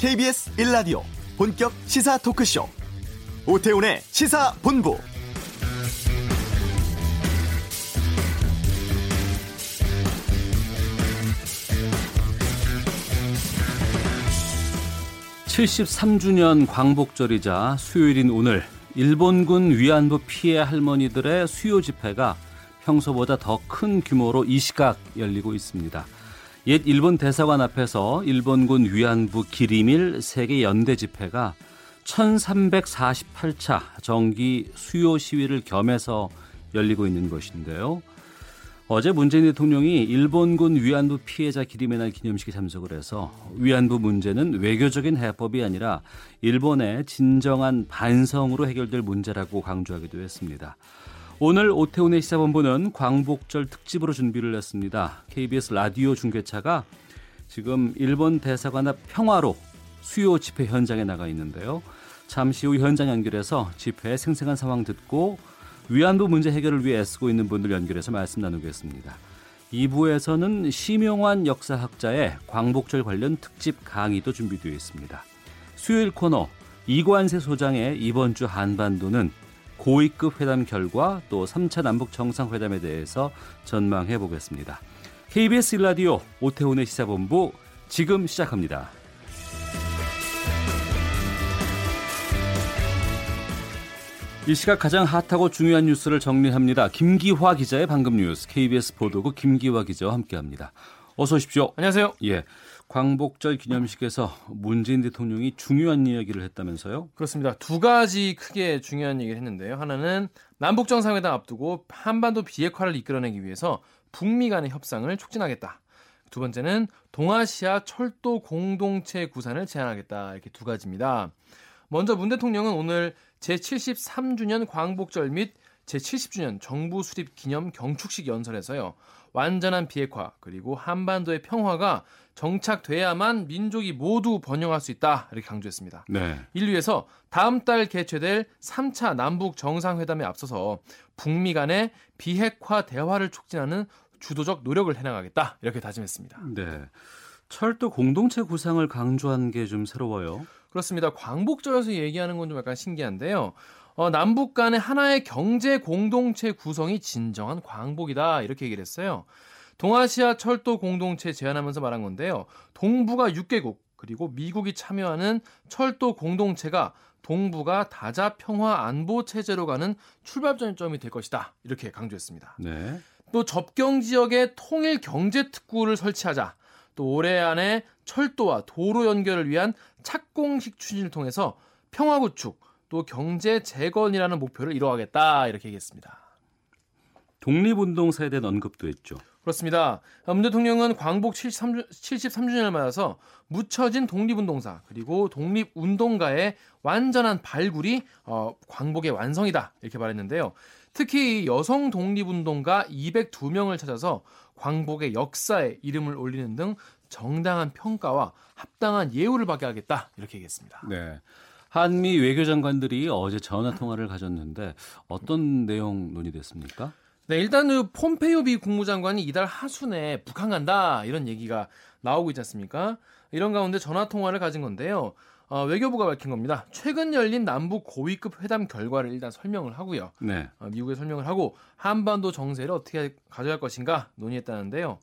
KBS 1라디오 본격 시사 토크쇼 오태훈의 시사본부 (73주년) 광복절이자 수요일인 오늘 일본군 위안부 피해 할머니들의 수요 집회가 평소보다 더 큰 규모로 이 시각 열리고 있습니다. 옛 일본 대사관 앞에서 일본군 위안부 기리밀 세계 연대 집회가 1348차 정기 수요 시위를 겸해서 열리고 있는 것인데요. 어제 문재인 대통령이 일본군 위안부 피해자 기림의 날 기념식에 참석을 해서 위안부 문제는 외교적인 해법이 아니라 일본의 진정한 반성으로 해결될 문제라고 강조하기도 했습니다. 오늘 오태훈의 시사본부는 광복절 특집으로 준비를 했습니다. KBS 라디오 중계차가 지금 일본 대사관 앞 평화로 수요 집회 현장에 나가 있는데요. 잠시 후 현장 연결해서 집회 생생한 상황 듣고 위안부 문제 해결을 위해 애쓰고 있는 분들 연결해서 말씀 나누겠습니다. 2부에서는 심용환 역사학자의 광복절 관련 특집 강의도 준비되어 있습니다. 수요일 코너 이관세 소장의 이번 주 한반도는 고위급 회담 결과 또 3차 남북 정상회담에 대해서 전망해 보겠습니다. KBS 라디오 오태훈의 시사본부 지금 시작합니다. 이 시각 가장 핫하고 중요한 뉴스를 정리합니다. 김기화 기자의 방금 뉴스 KBS 보도국 김기화 기자와 함께합니다. 어서 오십시오. 안녕하세요. 예. 광복절 기념식에서 문재인 대통령이 중요한 이야기를 했다면서요? 그렇습니다. 두 가지 크게 중요한 얘기를 했는데요. 하나는 남북 정상회담 앞두고 한반도 비핵화를 이끌어내기 위해서 북미 간의 협상을 촉진하겠다. 두 번째는 동아시아 철도 공동체 구산을 제안하겠다. 이렇게 두 가지입니다. 먼저 문 대통령은 오늘 제73주년 광복절 및 제70주년 정부 수립 기념 경축식 연설에서요. 완전한 비핵화 그리고 한반도의 평화가 정착돼야만 민족이 모두 번영할 수 있다 이렇게 강조했습니다. 네. 인류에서 다음 달 개최될 3차 남북 정상회담에 앞서서 북미 간의 비핵화 대화를 촉진하는 주도적 노력을 해나가겠다 이렇게 다짐했습니다. 네. 철도 공동체 구상을 강조한 게 좀 새로워요. 그렇습니다. 광복절에서 얘기하는 건 좀 약간 신기한데요. 어, 남북 간의 하나의 경제 공동체 구성이 진정한 광복이다 이렇게 얘기를 했어요. 동아시아 철도 공동체 제안하면서 말한 건데요. 동북아 6개국 그리고 미국이 참여하는 철도 공동체가 동북아 다자 평화 안보 체제로 가는 출발점이 될 것이다. 이렇게 강조했습니다. 네. 또 접경 지역에 통일 경제 특구를 설치하자. 또 올해 안에 철도와 도로 연결을 위한 착공식 추진을 통해서 평화 구축 또 경제 재건이라는 목표를 이뤄가겠다 이렇게 얘기했습니다. 독립운동 사에 대한 언급도 했죠. 그렇습니다. 문 대통령은 광복 73주, 73주년을 맞아서 묻혀진 독립운동사 그리고 독립운동가의 완전한 발굴이 어, 광복의 완성이다 이렇게 말했는데요. 특히 여성 독립운동가 202명을 찾아서 광복의 역사에 이름을 올리는 등 정당한 평가와 합당한 예우를 받게 하겠다 이렇게 얘기했습니다. 네. 한미 외교장관들이 어제 전화 통화를 가졌는데 어떤 내용 논의됐습니까? 네, 일단 그 폼페이오 미 국무장관이 이달 하순에 북한 간다 이런 얘기가 나오고 있지 않습니까? 이런 가운데 전화 통화를 가진 건데요. 어, 외교부가 밝힌 겁니다. 최근 열린 남북 고위급 회담 결과를 일단 설명을 하고요. 네. 어, 미국에 설명을 하고 한반도 정세를 어떻게 가져갈 것인가 논의했다는데요.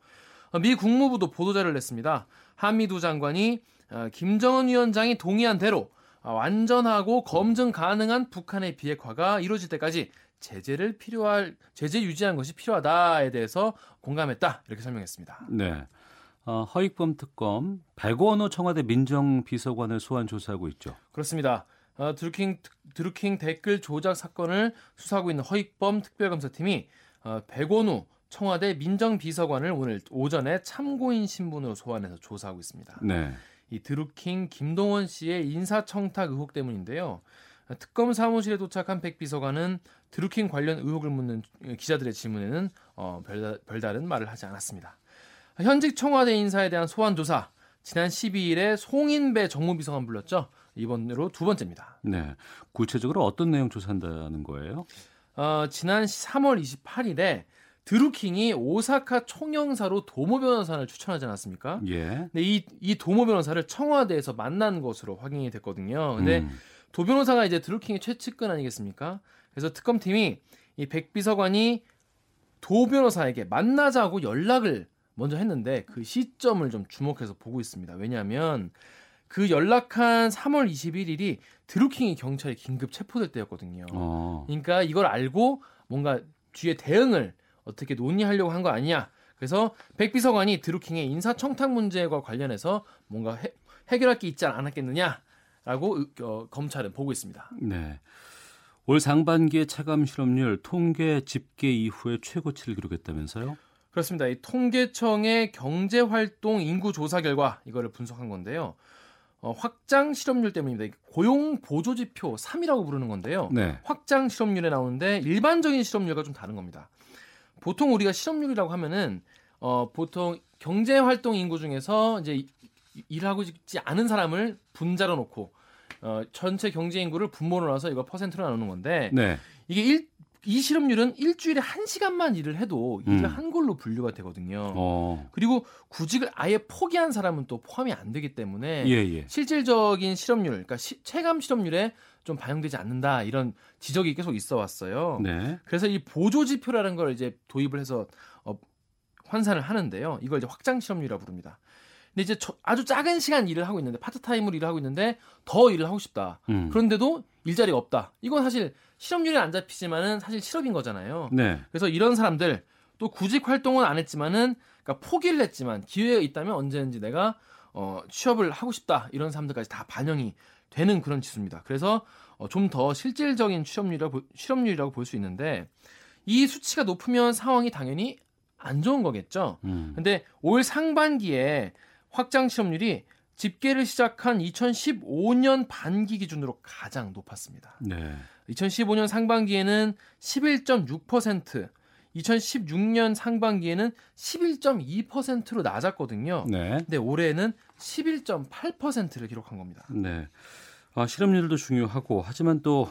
어, 미 국무부도 보도자를 냈습니다. 한미 두 장관이 어, 김정은 위원장이 동의한 대로 어, 완전하고 검증 가능한 북한의 비핵화가 이루어질 때까지 제재를 필요할 제재 유지한 것이 필요하다에 대해서 공감했다 이렇게 설명했습니다. 네. 어, 허익범 특검 백원호 청와대 민정비서관을 소환 조사하고 있죠. 그렇습니다. 어, 드루킹 드루킹 댓글 조작 사건을 수사하고 있는 허익범 특별감사팀이 어, 백원우 청와대 민정비서관을 오늘 오전에 참고인 신분으로 소환해서 조사하고 있습니다. 네. 이 드루킹 김동원 씨의 인사청탁 의혹 때문인데요. 특검 사무실에 도착한 백 비서관은 드루킹 관련 의혹을 묻는 기자들의 질문에는 어, 별다, 별다른 말을 하지 않았습니다. 현직 청와대 인사에 대한 소환 조사 지난 12일에 송인배 정무비서관 불렀죠. 이번으로 두 번째입니다. 네. 구체적으로 어떤 내용 조사한다는 거예요? 어, 지난 3월 28일에 드루킹이 오사카 총영사로 도모 변호사를 추천하지 않았습니까? 예. 근데 이, 이 도모 변호사를 청와대에서 만난 것으로 확인이 됐거든요. 근데 음. 도 변호사가 이제 드루킹의 최측근 아니겠습니까? 그래서 특검팀이 이 백 비서관이 도 변호사에게 만나자고 연락을 먼저 했는데 그 시점을 좀 주목해서 보고 있습니다. 왜냐하면 그 연락한 3월 21일이 드루킹이 경찰에 긴급 체포될 때였거든요. 어. 그러니까 이걸 알고 뭔가 뒤에 대응을 어떻게 논의하려고 한 거 아니냐. 그래서 백 비서관이 드루킹의 인사청탁 문제와 관련해서 뭔가 해, 해결할 게 있지 않았겠느냐 라고 어, 검찰은 보고 있습니다. 네. 올 상반기의 차감 실업률 통계 집계 이후에 최고치를 기록했다면서요? 그렇습니다. 이 통계청의 경제활동 인구 조사 결과 이거를 분석한 건데요. 어, 확장 실업률 때문입니다. 고용 보조 지표 3이라고 부르는 건데요. 네. 확장 실업률에 나오는데 일반적인 실업률과 좀 다른 겁니다. 보통 우리가 실업률이라고 하면은 어, 보통 경제 활동 인구 중에서 이제 이- 일을 하고 있지 않은 사람을 분자로 놓고 어, 전체 경제 인구를 분모로 나눠서 이거 퍼센트로 나누는 건데 네. 이게 일, 이 실업률은 일주일에 한 시간만 일을 해도 일을 음. 한 걸로 분류가 되거든요. 어. 그리고 구직을 아예 포기한 사람은 또 포함이 안 되기 때문에 예, 예. 실질적인 실업률, 그러니까 시- 체감 실업률에 좀 반영되지 않는다 이런 지적이 계속 있어 왔어요. 네. 그래서 이 보조 지표라는 걸 이제 도입을 해서 어, 환산을 하는데요. 이걸 이제 확장 실업률이라고 부릅니다. 근데 이제 저- 아주 작은 시간 일을 하고 있는데 파트타임으로 일을 하고 있는데 더 일을 하고 싶다. 음. 그런데도 일자리가 없다. 이건 사실 실업률이 안 잡히지만은 사실 실업인 거잖아요. 네. 그래서 이런 사람들 또 구직 활동은 안 했지만은 그러니까 포기를 했지만 기회가 있다면 언제든지 내가 어, 취업을 하고 싶다 이런 사람들까지 다 반영이 되는 그런 지수입니다. 그래서 어, 좀 더 실질적인 취업률이라고 실업률이라고 볼 수 있는데 이 수치가 높으면 상황이 당연히 안 좋은 거겠죠. 음. 근데 올 상반기에 확장 실업률이 집계를 시작한 2015년 반기 기준으로 가장 높았습니다. 네. 2015년 상반기에는 11.6%, 2016년 상반기에는 11.2%로 낮았거든요. 네. 근데 올해는 11.8%를 기록한 겁니다. 네. 아, 실업률도 중요하고 하지만 또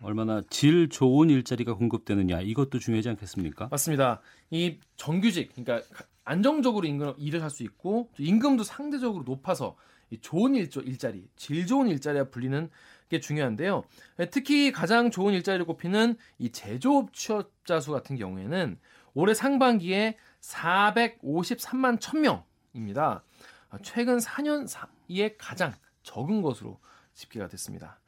얼마나 질 좋은 일자리가 공급되느냐 이것도 중요하지 않겠습니까? 맞습니다. 이 정규직, 그러니까 안정적으로 임금, 일을 할 수 있고 또 임금도 상대적으로 높아서 이 좋은 일조, 일자리, 질 좋은 일자리가 불리는 게 중요한데요. 특히 가장 좋은 일자리를 꼽히는 이 제조업 취업자 수 같은 경우에는 올해 상반기에 453만 1000명입니다. 최근 4년 사이에 가장 적은 것으로 집계가 됐습니다.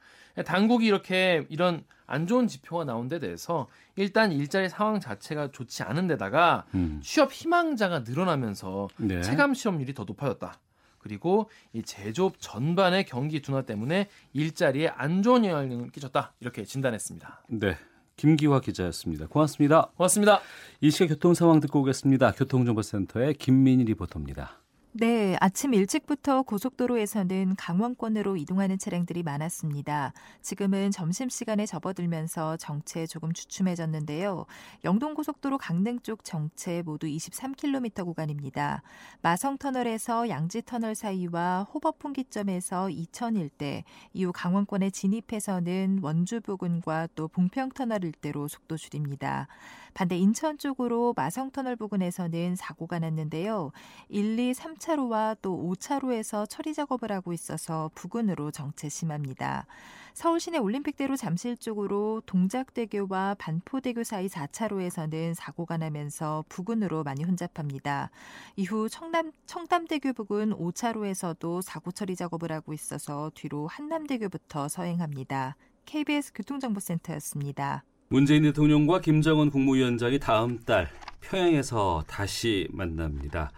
당국이 이렇게 이런 안 좋은 지표가 나온 데 대해서 일단 일자리 상황 자체가 좋지 않은 데다가 음. 취업 희망자가 늘어나면서 네. 체감 실업률이 더 높아졌다. 그리고 이 제조업 전반의 경기 둔화 때문에 일자리에 안 좋은 영향을 끼쳤다. 이렇게 진단했습니다. 네. 김기화 기자였습니다. 고맙습니다. 고맙습니다. 이 시각 교통 상황 듣고 오겠습니다. 교통정보센터의 김민희 리포터입니다. 네, 아침 일찍부터 고속도로에서는 강원권으로 이동하는 차량들이 많았습니다. 지금은 점심시간에 접어들면서 정체 조금 주춤해졌는데요. 영동고속도로 강릉 쪽 정체 모두 23km 구간입니다. 마성터널에서 양지터널 사이와 호법분기점에서 이천 일대, 이후 강원권에 진입해서는 원주 부근과 또 봉평터널 일대로 속도 줄입니다. 반대 인천 쪽으로 마성터널 부근에서는 사고가 났는데요. 1, 2, 3차로와 또 5차로에서 처리 작업을 하고 있어서 부근으로 정체 심합니다. 서울시내 올림픽대로 잠실 쪽으로 동작대교와 반포대교 사이 4차로에서는 사고가 나면서 부근으로 많이 혼잡합니다. 이후 청남, 청담대교 부근 5차로에서도 사고 처리 작업을 하고 있어서 뒤로 한남대교부터 서행합니다. KBS 교통정보센터였습니다. 문재인 대통령과 김정은 국무위원장이 다음 달 평양에서 다시 만납니다.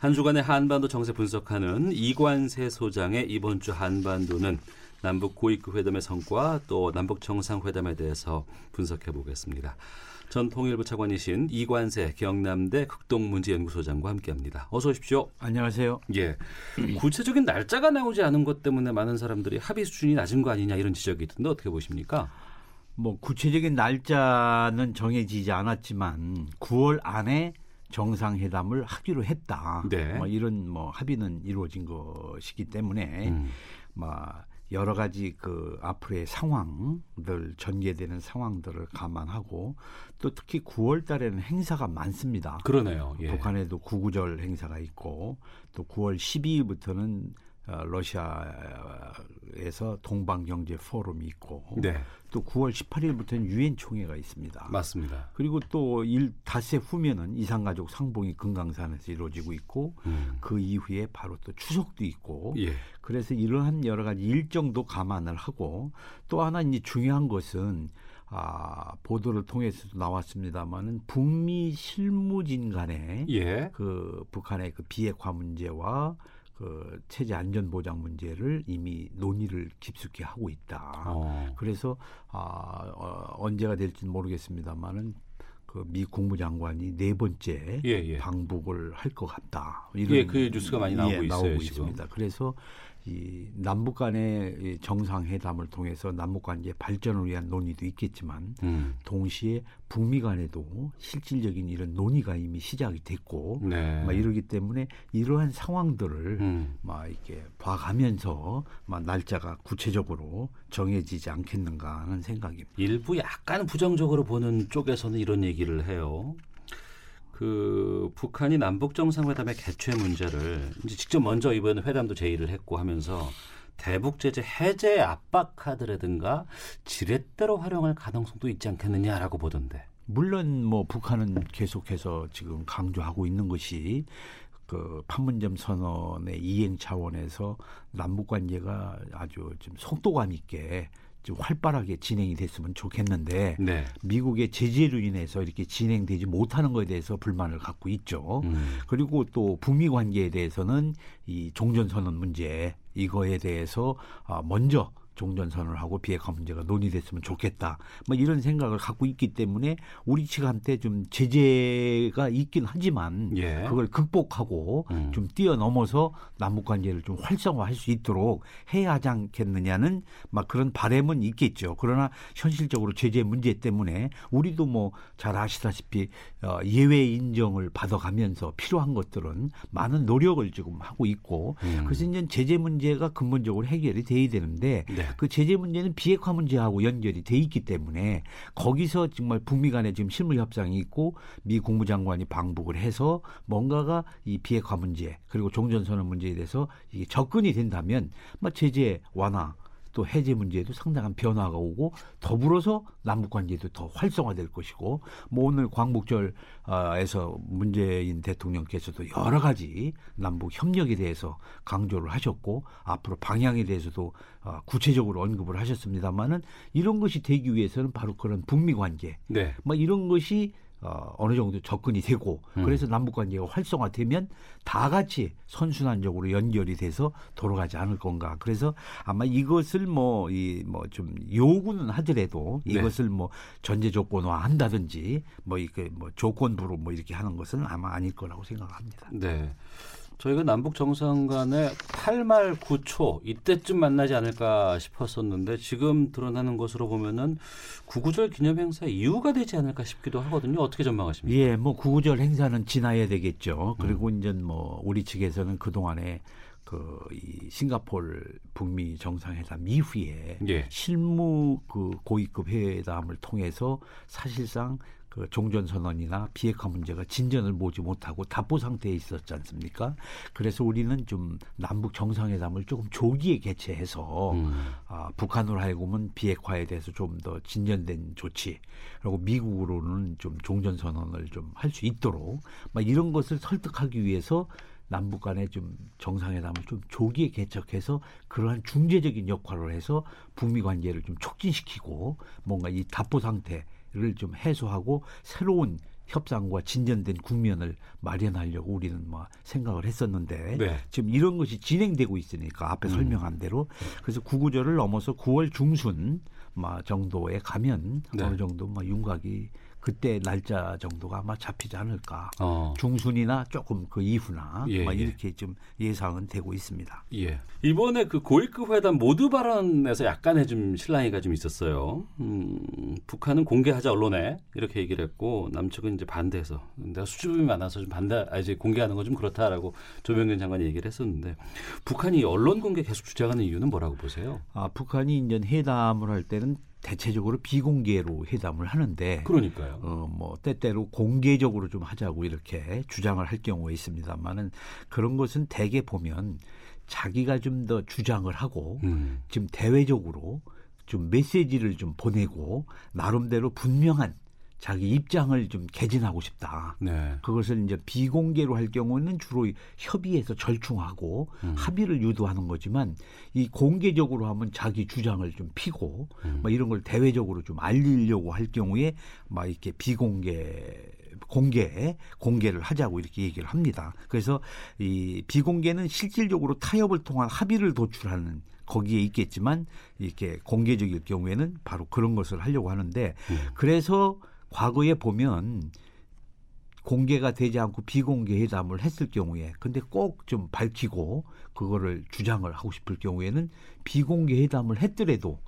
한 주간의 한반도 정세 분석하는 이관세 소장의 이번 주 한반도는 남북 고위급 회담의 성과 또 남북 정상회담에 대해서 분석해 보겠습니다. 전 통일부 차관이신 이관세 경남대 극동문제연구소장과 함께합니다. 어서 오십시오. 안녕하세요. 예. 구체적인 날짜가 나오지 않은 것 때문에 많은 사람들이 합의 수준이 낮은 거 아니냐 이런 지적이 있던데 어떻게 보십니까? 뭐 구체적인 날짜는 정해지지 않았지만 9월 안에 정상회담을 하기로 했다. 네. 뭐 이런 뭐 합의는 이루어진 것이기 때문에 음. 뭐 여러 가지 그 앞으로의 상황들 전개되는 상황들을 감안하고 또 특히 9월 달에는 행사가 많습니다. 그러네요. 예. 북한에도 구구절 행사가 있고 또 9월 12일부터는 어, 러시아에서 동방경제 포럼이 있고 네, 또 9월 18일부터는 유엔 총회가 있습니다. 맞습니다. 그리고 또 일 닷새 후면은 이산가족 상봉이 금강산에서 이루어지고 있고 음. 그 이후에 바로 또 추석도 있고 예. 그래서 이러한 여러 가지 일정도 감안을 하고 또 하나 이제 중요한 것은 아, 보도를 통해서도 나왔습니다마는 북미 실무진 간에 예. 그 북한의 그 비핵화 문제와 그 체제 안전 보장 문제를 이미 논의를 깊숙이 하고 있다. 어. 그래서 아, 어, 언제가 될지는 모르겠습니다만은 그미 국무장관이 네 번째 예, 예. 방북을 할 것 같다. 예, 그 뉴스가 많이 나오고 있어요, 나오고. 있습니다. 그래서 이 남북 간의 이 정상회담을 통해서 남북 관계 발전을 위한 논의도 있겠지만 음. 동시에 북미 간에도 실질적인 이런 논의가 이미 시작이 됐고 네. 막 이러기 때문에 이러한 상황들을 음. 막 이렇게 봐가면서 막 날짜가 구체적으로 정해지지 않겠는가 하는 생각입니다. 일부 약간 부정적으로 보는 쪽에서는 이런 얘기를 해요. 그 북한이 남북 정상회담의 개최 문제를 이제 직접 먼저 이번 회담도 제의를 했고 하면서 대북 제재 해제 압박 카드라든가 지렛대로 활용할 가능성도 있지 않겠느냐라고 보던데. 물론 뭐 북한은 계속해서 지금 강조하고 있는 것이 그 판문점 선언의 이행 차원에서 남북 관계가 아주 좀 속도감 있게 좀 활발하게 진행이 됐으면 좋겠는데 네. 미국의 제재로 인해서 이렇게 진행되지 못하는 것에 대해서 불만을 갖고 있죠. 음. 그리고 또 북미 관계에 대해서는 이 종전선언 문제 이거에 대해서 아, 먼저 종전 선언을 하고 비핵화 문제가 논의됐으면 좋겠다. 뭐 이런 생각을 갖고 있기 때문에 우리 측한테 좀 제재가 있긴 하지만 예. 그걸 극복하고 음. 좀 뛰어넘어서 남북 관계를 좀 활성화할 수 있도록 해야 하지 않겠느냐는 막 그런 바램은 있겠죠. 그러나 현실적으로 제재 문제 때문에 우리도 뭐 잘 아시다시피 어, 예외 인정을 받아가면서 필요한 것들은 많은 노력을 지금 하고 있고 음. 그래서 이제 제재 문제가 근본적으로 해결이 돼야 되는데 네. 그 제재 문제는 비핵화 문제하고 연결이 돼 있기 때문에 거기서 정말 북미 간에 지금 실무 협상이 있고 미 국무장관이 방북을 해서 뭔가가 이 비핵화 문제 그리고 종전선언 문제에 대해서 이게 접근이 된다면 뭐 제재 완화 또 해제 문제에도 상당한 변화가 오고 더불어서 남북 관계도 더 활성화될 것이고 뭐 오늘 광복절에서 문재인 대통령께서도 여러 가지 남북 협력에 대해서 강조를 하셨고 앞으로 방향에 대해서도 어, 구체적으로 언급을 하셨습니다만은 이런 것이 되기 위해서는 바로 그런 북미 관계 네. 뭐 이런 것이 어, 어느 정도 접근이 되고 음. 그래서 남북 관계가 활성화되면 다 같이 선순환적으로 연결이 돼서 돌아가지 않을 건가. 그래서 아마 이것을 뭐 이 뭐 좀 요구는 하더라도 네. 이것을 뭐 전제 조건화 한다든지 뭐 이렇게 뭐 조건부로 뭐 이렇게 하는 것은 아마 아닐 거라고 생각합니다. 네. 저희가 남북 정상 간의 8말 9초 이때쯤 만나지 않을까 싶었었는데 지금 드러나는 것으로 보면은 구구절 기념 행사 이유가 되지 않을까 싶기도 하거든요. 어떻게 전망하십니까? 예, 뭐 구구절 행사는 지나야 되겠죠. 음. 그리고 이제 뭐 우리 측에서는 그 동안에 그 이 싱가폴 북미 정상회담 이후에 예. 실무 그 고위급 회담을 통해서 사실상 그 종전 선언이나 비핵화 문제가 진전을 보지 못하고 답보 상태에 있었지 않습니까? 그래서 우리는 좀 남북 정상회담을 조금 조기에 개최해서 음. 아, 북한으로 하여금은 비핵화에 대해서 좀 더 진전된 조치, 그리고 미국으로는 좀 종전 선언을 좀 할 수 있도록 막 이런 것을 설득하기 위해서 남북 간에 좀 정상회담을 좀 조기에 개척해서 그러한 중재적인 역할을 해서 북미 관계를 좀 촉진시키고 뭔가 이 답보 상태를 좀 해소하고 새로운 협상과 진전된 국면을 마련하려고 우리는 뭐 생각을 했었는데 네. 지금 이런 것이 진행되고 있으니까 앞에 음. 설명한 대로 그래서 구구절을 넘어서 9월 중순 마 정도에 가면 네. 어느 정도 막 윤곽이 그때 날짜 정도가 아마 잡히지 않을까. 어. 중순이나 조금 그 이후나 예, 막 예. 이렇게 좀 예상은 되고 있습니다. 예. 이번에 그 고위급 회담 모두 발언에서 약간의 좀 실랑이가 좀 있었어요. 음, 북한은 공개하자 언론에 이렇게 얘기를 했고 남측은 이제 반대해서 내가 수줍음이 많아서 좀 반대, 아 이제 공개하는 건좀 그렇다라고 조명균 장관이 얘기를 했었는데 북한이 언론 공개 계속 주장하는 이유는 뭐라고 보세요? 아, 북한이 이제 회담을 할 때는 대체적으로 비공개로 회담을 하는데 그러니까요. 어, 뭐, 때때로 공개적으로 좀 하자고 이렇게 주장을 할 경우가 있습니다만은 그런 것은 대개 보면 자기가 좀 더 주장을 하고 음. 지금 대외적으로 좀 메시지를 좀 보내고 나름대로 분명한 자기 입장을 좀 개진하고 싶다. 네. 그것을 이제 비공개로 할 경우는 주로 협의해서 절충하고 음. 합의를 유도하는 거지만 이 공개적으로 하면 자기 주장을 좀 피고 음. 막 이런 걸 대외적으로 좀 알리려고 할 경우에 막 이렇게 비공개 공개 공개를 하자고 이렇게 얘기를 합니다. 그래서 이 비공개는 실질적으로 타협을 통한 합의를 도출하는 거기에 있겠지만 이렇게 공개적일 경우에는 바로 그런 것을 하려고 하는데 음. 그래서 과거에 보면 공개가 되지 않고 비공개 회담을 했을 경우에 근데 꼭 좀 밝히고 그거를 주장을 하고 싶을 경우에는 비공개 회담을 했더라도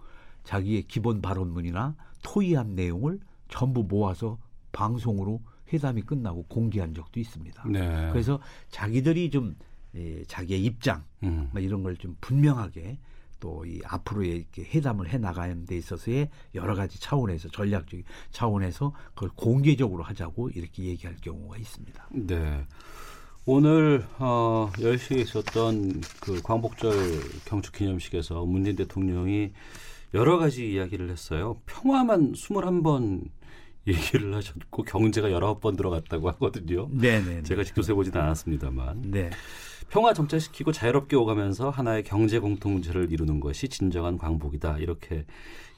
자기의 기본 발언문이나 토의한 내용을 전부 모아서 방송으로 회담이 끝나고 공개한 적도 있습니다. 네. 그래서 자기들이 좀 예, 자기의 입장 음. 뭐 이런 걸 좀 분명하게 또 이 앞으로의 이렇게 회담을 해 나가는 데 있어서의 여러 가지 차원에서 전략적인 차원에서 그걸 공개적으로 하자고 이렇게 얘기할 경우가 있습니다. 네. 오늘 어, 10시에 있었던 그 광복절 경축 기념식에서 문재인 대통령이 여러 가지 이야기를 했어요. 평화만 21번 얘기를 하셨고 경제가 19번 들어갔다고 하거든요. 네네. 제가 직접 세보지는 않았습니다만 네. 평화 정착시키고 자유롭게 오가면서 하나의 경제 공통 문제를 이루는 것이 진정한 광복이다 이렇게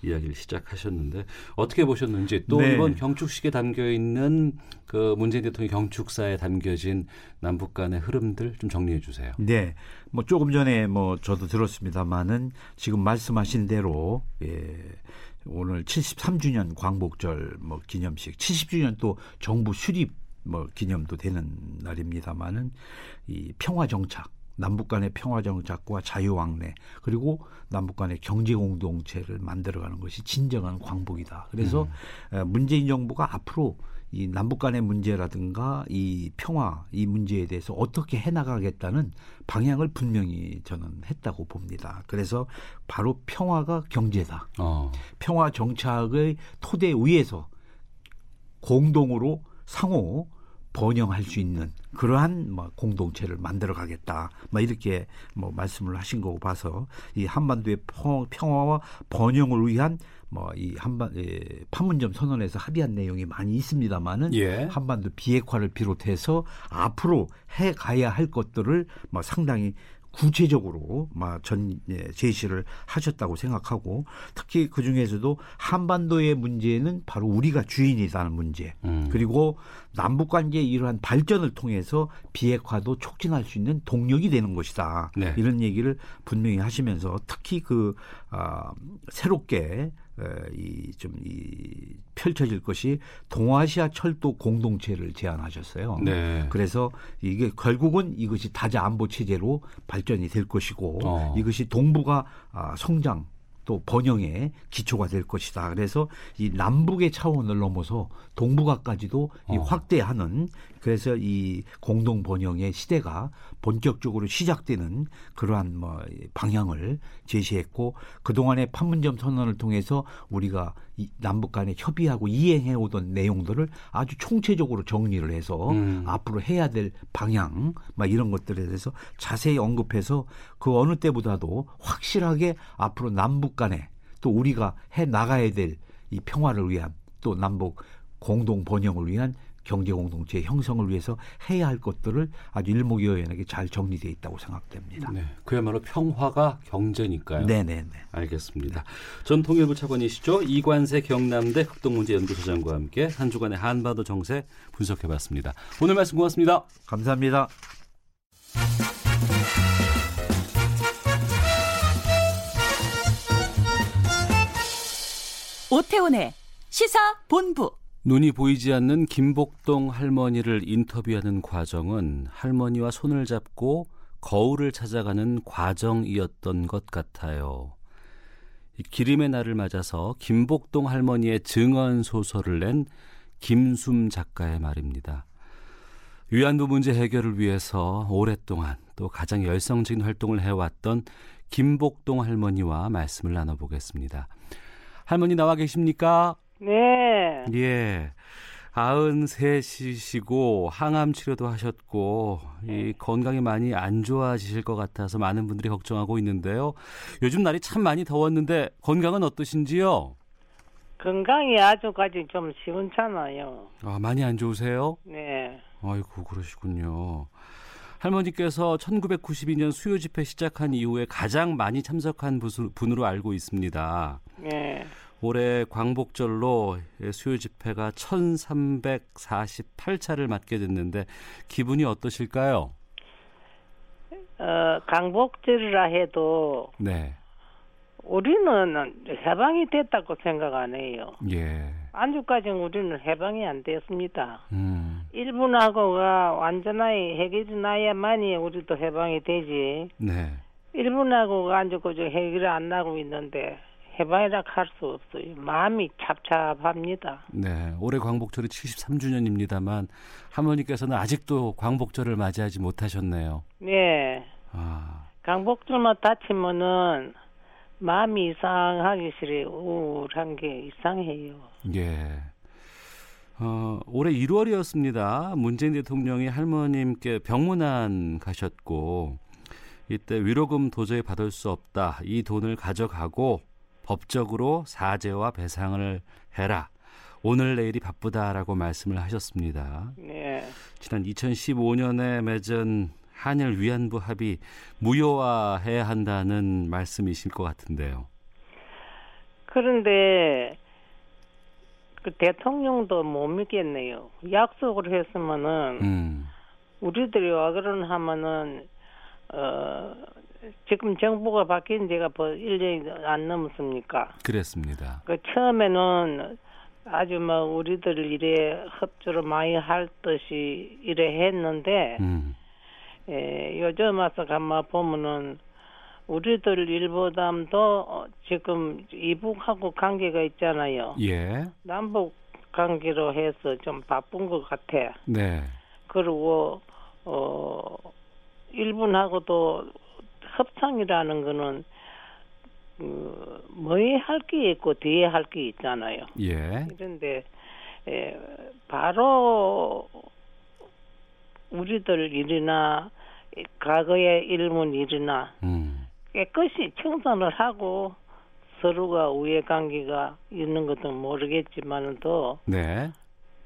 이야기를 시작하셨는데 어떻게 보셨는지 또 네. 이번 경축식에 담겨 있는 그 문재인 대통령 경축사에 담겨진 남북 간의 흐름들 좀 정리해 주세요. 네. 뭐 조금 전에 뭐 저도 들었습니다만은 지금 말씀하신 대로 예. 오늘 73주년 광복절 뭐 기념식, 70주년 또 정부 수립 뭐 기념도 되는 날입니다만은 이 평화 정착 남북 간의 평화 정착과 자유 왕래 그리고 남북 간의 경제 공동체를 만들어가는 것이 진정한 광복이다. 그래서 어, 문재인 정부가 앞으로 이 남북 간의 문제라든가 이 평화 이 문제에 대해서 어떻게 해나가겠다는 방향을 분명히 저는 했다고 봅니다. 그래서 바로 평화가 경제다. 어. 평화 정착의 토대 위에서 공동으로 상호 번영할 수 있는 그러한 뭐 공동체를 만들어 가겠다. 뭐 이렇게 뭐 말씀을 하신 거고 봐서 이 한반도의 평- 평화와 번영을 위한 뭐 이 한반 예, 판문점 선언에서 합의한 내용이 많이 있습니다만은 예. 한반도 비핵화를 비롯해서 앞으로 해 가야 할 것들을 뭐 상당히 구체적으로 막전 예, 제시를 하셨다고 생각하고 특히 그 중에서도 한반도의 문제는 바로 우리가 주인이라는 문제 음. 그리고 남북 관계의 이러한 발전을 통해서 비핵화도 촉진할 수 있는 동력이 되는 것이다 네. 이런 얘기를 분명히 하시면서 특히 그 아, 새롭게 이좀이 펼쳐질 것이 동아시아 철도 공동체를 제안하셨어요. 네. 그래서 이게 결국은 이것이 다자 안보 체제로 발전이 될 것이고 어. 이것이 동북아 아, 성장 또 번영의 기초가 될 것이다. 그래서 이 남북의 차원을 넘어서 동북아까지도 이 어. 확대하는 그래서 이 공동 번영의 시대가 본격적으로 시작되는 그러한 뭐 방향을 제시했고 그 동안의 판문점 선언을 통해서 우리가 이 남북 간에 협의하고 이행해 오던 내용들을 아주 총체적으로 정리를 해서 음. 앞으로 해야 될 방향 막 이런 것들에 대해서 자세히 언급해서 그 어느 때보다도 확실하게 앞으로 남북 간에 또 우리가 해 나가야 될 이 평화를 위한 또 남북 공동 번영을 위한 경제 공동체 형성을 위해서 해야 할 것들을 아주 일목요연하게 잘 정리되어 있다고 생각됩니다. 네. 그야말로 평화가 경제니까요. 네, 네, 네. 알겠습니다. 전 통일부 차관이시죠. 이관세 경남대 흑동문제 연구소장과 함께 한 주간의 한반도 정세 분석해봤습니다. 오늘 말씀 고맙습니다. 감사합니다. 오태훈의 시사 본부 눈이 보이지 않는 김복동 할머니를 인터뷰하는 과정은 할머니와 손을 잡고 거울을 찾아가는 과정이었던 것 같아요. 기림의 날을 맞아서 김복동 할머니의 증언 소설을 낸 김숨 작가의 말입니다. 위안부 문제 해결을 위해서 오랫동안 또 가장 열성적인 활동을 해왔던 김복동 할머니와 말씀을 나눠보겠습니다. 할머니 나와 계십니까? 네. 예. 93이시고 항암 치료도 하셨고 이 건강이 많이 안 좋아지실 것 같아서 많은 분들이 걱정하고 있는데요. 요즘 날이 참 많이 더웠는데 건강은 어떠신지요? 건강이 아주까지 좀 시원찮아요. 아, 많이 안 좋으세요? 네. 아이고 그러시군요. 할머니께서 1992년 수요 집회 시작한 이후에 가장 많이 참석한 분으로 알고 있습니다. 네. 올해 광복절로 수요 집회가 1348차를 맞게 됐는데 기분이 어떠실까요? 어, 광복절이라 해도 네. 우리는 해방이 됐다고 생각 안 해요. 예. 안주까지는 우리는 해방이 안 됐습니다. 음. 일본하고가 완전하게 해결이 나야만이 우리도 해방이 되지. 네. 일본하고가 안주고 해결이 안 나고 있는데 해방이라 할 수 없어요. 마음이 찹찹합니다. 네, 올해 광복절이 73주년입니다만 할머니께서는 아직도 광복절을 맞이하지 못하셨네요. 네. 아, 광복절만 다치면은 마음이 이상하기 싫어요. 우울한 게 이상해요. 예. 어, 올해 1월이었습니다. 문재인 대통령이 할머님께 병문안 가셨고 이때 위로금 도저히 받을 수 없다. 이 돈을 가져가고 법적으로 사죄와 배상을 해라. 오늘 내일이 바쁘다라고 말씀을 하셨습니다. 네. 지난 2015년에 맺은 한일 위안부 합의 무효화해야 한다는 말씀이실 것 같은데요. 그런데 그 대통령도 못 믿겠네요. 약속을 했으면은 음, 우리들이 와 그런 하면은 어 지금 정부가 바뀐 지가 벌 1년이 안 넘었습니까? 그랬습니다. 그 처음에는 아주 뭐 우리들 이래 협조를 많이 할 듯이 이래 했는데 음, 에, 요즘 와서 가만 보면은 우리들 일보담도 어, 지금 이북하고 관계가 있잖아요. 예, 남북 관계로 해서 좀 바쁜 것 같아. 네, 그리고 어 일본하고도 협상이라는 거는 그 뭐에 할 게 있고 뒤에 할 게 있잖아요. 예, 그런데 에, 바로 우리들 일이나 과거의 일본 일이나 음, 깨끗이 청산을 하고 서로가 우애 관계가 있는 것도 모르겠지만은 또 네,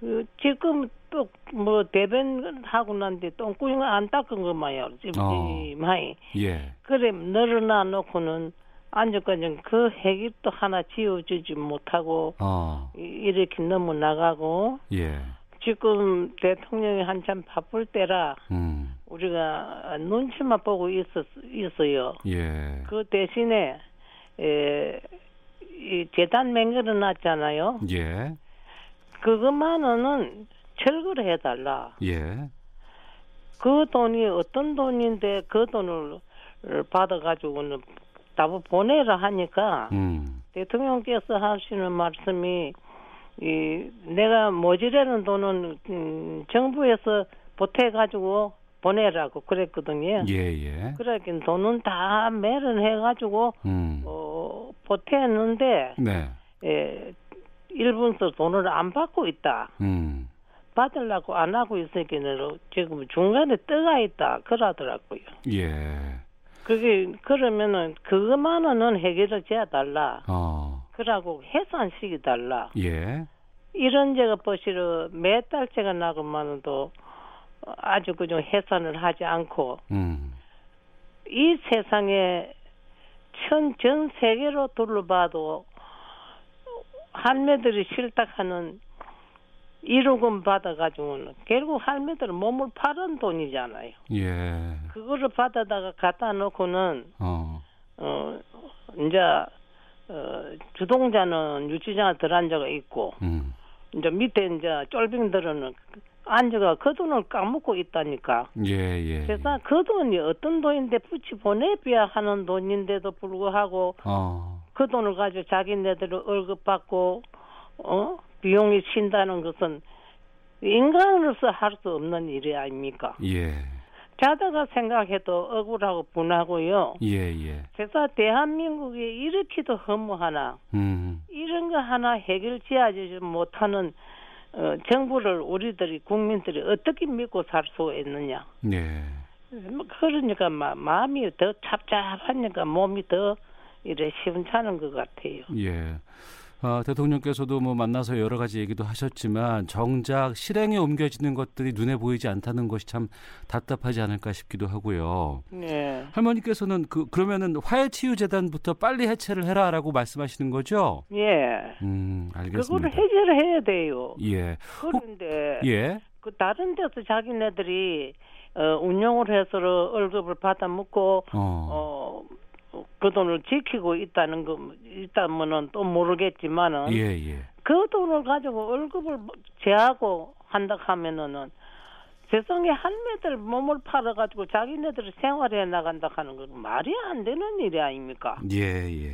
그 지금 또 뭐 대변 하고 난데 똥구멍 안 닦은 것만요. 찜찜하이. 예, 그래 늘어나 놓고는 안전까지 그 해결도 하나 지어주지 못하고 어, 이- 이렇게 너무 나가고 예, 지금 대통령이 한참 바쁠 때라 음, 우리가 눈치만 보고 있었 있어요. 예, 그 대신에 에, 이 재단 맹글을 놨잖아요. 예, 그것만은 철거를 해달라. 예, 그 돈이 어떤 돈인데 그 돈을 받아가지고는 답을 보내라 하니까 음, 대통령께서 하시는 말씀이 이 내가 모자라는 돈은 음, 정부에서 보태가지고 보내라고 그랬거든요. 예, 예, 그러긴 돈은 다 매련해가지고 음, 어, 보태는데 네, 예, 일본서 돈을 안 받고 있다. 음, 받으려고 안 하고 있으니까 지금 중간에 떠가 있다 그러더라고요. 예, 그게 그러면은 그것만은 해결을 지어 달라. 어, 그러고 해산시키 달라. 예, 이런 제가 보시러 몇 달째가 나고만도 아주 그냥 해산을 하지 않고 음, 이 세상에 전, 전 세계로 둘러봐도 할매들이 실탁하는 1억원 받아가지고는 결국 할매들은 몸을 파는 돈이잖아요. 예, 그거를 받아다가 갖다 놓고는 어, 어 이제 어 주동자는 유치장에 들어앉아가 있고 음, 이제 밑에 이제 쫄병들은 앉아가 그 돈을 까먹고 있다니까. 예, 예. 세상 그 돈이 어떤 돈인데 붙이 보내줘야 하는 돈인데도 불구하고 어. 그 돈을 가지고 자기네들 월급 받고 어 비용이 친다는 것은 인간으로서 할 수 없는 일이 아닙니까? 예. 자다가 생각해도 억울하고 분하고요. 예, 예. 그래서 대한민국이 이렇게도 허무하나 음. 이런 거 하나 해결지어지 못하는 어, 정부를 우리들이 국민들이 어떻게 믿고 살 수 있느냐. 예. 뭐 그러니까 마, 마음이 더 찹찹하니까 몸이 더 이래 시원찮은 것 같아요. 예. 아, 대통령께서도 뭐 만나서 여러 가지 얘기도 하셨지만 정작 실행에 옮겨지는 것들이 눈에 보이지 않다는 것이 참 답답하지 않을까 싶기도 하고요. 네. 할머니께서는 그 그러면은 화해 치유 재단부터 빨리 해체를 해라라고 말씀하시는 거죠? 예. 음, 알겠습니다. 그거를 해결해야 돼요. 예. 그런데 예. 그 다른 데서 자기네들이 어, 운영을 해서 월급을 받아 먹고 어. 어, 그 돈을 지키고 있다는 거 있다면은 또 모르겠지만은 예, 예. 그 돈을 가지고 월급을 제하고 한다 하면은 세상에 할매들 몸을 팔아 가지고 자기네들 생활해 나간다 하는 건 말이 안 되는 일이 아닙니까? 예, 예.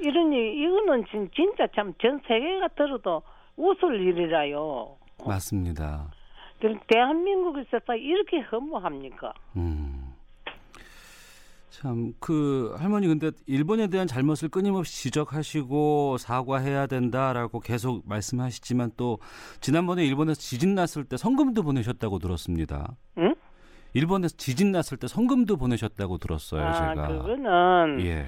이러니 이거는 진, 진짜 참 전 세계가 들어도 웃을 일이라요. 맞습니다. 대한민국에서 이렇게 허무합니까? 음. 참, 그, 할머니 근데 일본에 대한 잘못을 끊임없이 지적하시고 사과해야 된다라고 계속 말씀하시지만 또 지난번에 일본에서 지진 났을 때 성금도 보내셨다고 들었습니다. 응? 일본에서 지진 났을 때 성금도 보내셨다고 들었어요, 아, 제가. 그거는 예.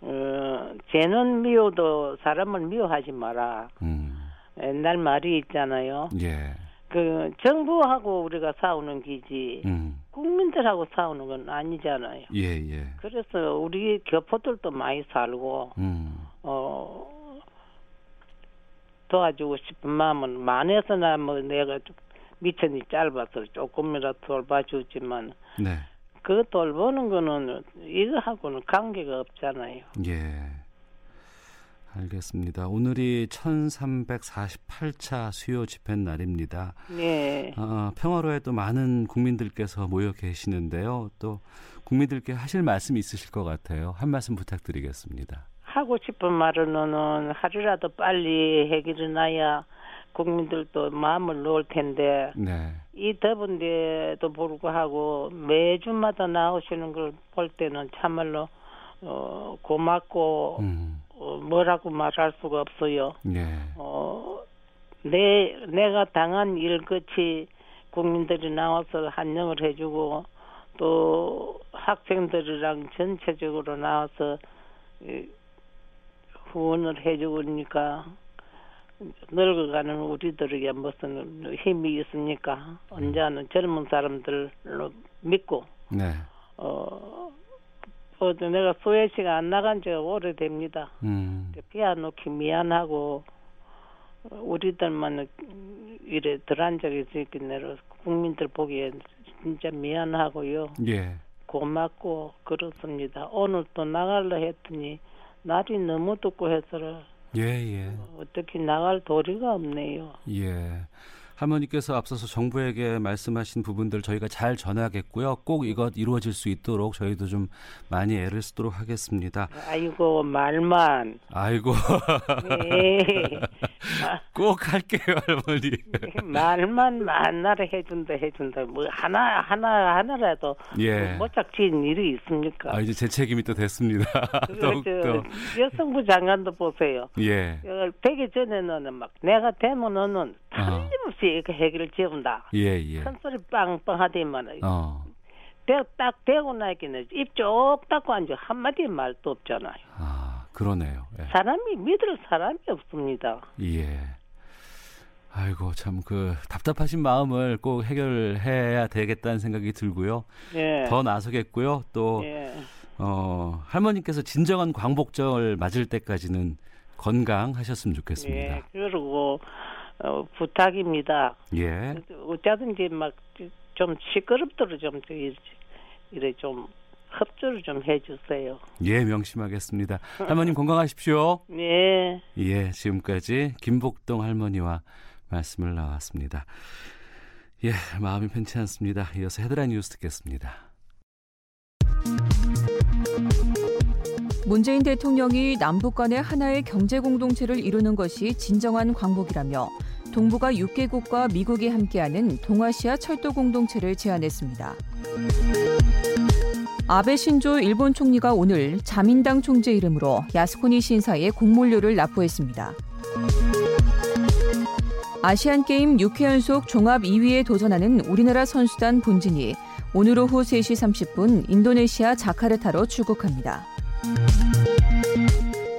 어, 쟤는 미워도 사람을 미워하지 마라. 음. 옛날 말이 있잖아요. 예. 그 정부하고 우리가 싸우는 기지 음. 국민들하고 싸우는 건 아니잖아요. 예, 예. 그래서 우리 교포들도 많이 살고 음. 어 도와주고 싶은 마음은 많아서나 뭐 내가 좀 미천이 짧아서 조금이라도 돌봐주지만 네. 그 돌보는 거는 이거하고는 관계가 없잖아요. 예. 알겠습니다. 오늘이 1348차 수요 집회 날입니다. 네. 어, 평화로에 또 많은 국민들께서 모여 계시는데요. 또 국민들께 하실 말씀 있으실 것 같아요. 한 말씀 부탁드리겠습니다. 하고 싶은 말은 하루라도 빨리 해결이 나야 국민들도 마음을 놓을 텐데 네. 이 더운데도 불구하고 매주마다 나오시는 걸 볼 때는 참말로 어, 고맙고 음. 어, 뭐라고 말할 수가 없어요. 예. 어, 내 내가 당한 일같이 국민들이 나와서 환영을 해주고 또 학생들이랑 전체적으로 나와서 이, 후원을 해주니까 늙어가는 우리들에게 무슨 힘이 있습니까? 언제는 젊은 사람들로 믿고 네. 어, 어 내가 소외시가 안 나간 지가 오래됩니다. 음. 피아노키 미안하고 우리들만 이래 덜한 적이 있긴 내로 국민들 보기에 진짜 미안하고요. 예. 고맙고 그렇습니다. 오늘 또 나갈라 했더니 날이 너무 덥고 해서 예, 예. 어떻게 나갈 도리가 없네요. 예. 할머니께서 앞서서 정부에게 말씀하신 부분들 저희가 잘 전하겠고요. 꼭 이것 이루어질 수 있도록 저희도 좀 많이 애를 쓰도록 하겠습니다. 아이고 말만. 아이고. 네. 꼭 할게요, 할머니. 말만 만나라 해준다 해준다 뭐 하나 하나 하나라도 예. 못 작지은 일이 있습니까? 아, 이제 제 책임이 또 됐습니다. 그리고 더욱더. 저 여성부 장관도 보세요. 예. 어, 되기 전에는 막 내가 되면은 아. 틀림없이 이렇게 해결을 지운다. 예, 예. 큰 소리 빵빵 하더만 어. 딱 되고 나기는 입 쭉 닫고 앉아 한마디 말도 없잖아요. 아, 그러네요. 예. 사람이 믿을 사람이 없습니다. 예. 아이고 참 그 답답하신 마음을 꼭 해결해야 되겠다는 생각이 들고요. 예. 더 나서겠고요. 또 예. 어, 할머니께서 진정한 광복절 맞을 때까지는 건강하셨으면 좋겠습니다. 예. 그리고 어, 부탁입니다. 예. 어쩌든지 막 좀 시끄럽도록 좀 이래, 이래 좀 협조를 좀 해주세요. 예, 명심하겠습니다. 할머님 건강하십시오. 네. 예, 지금까지 김복동 할머니와 말씀을 나왔습니다. 예, 마음이 편치 않습니다. 이어서 헤드라인 뉴스 듣겠습니다. 문재인 대통령이 남북 간의 하나의 경제 공동체를 이루는 것이 진정한 광복이라며 동북아 6개국과 미국이 함께하는 동아시아 철도 공동체를 제안했습니다. 아베 신조 일본 총리가 오늘 자민당 총재 이름으로 야스코니 신사에 공몰료를 납부했습니다. 아시안 게임 6회 연속 종합 2위에 도전하는 우리나라 선수단 본진이 오늘 오후 3시 30분 인도네시아 자카르타로 출국합니다.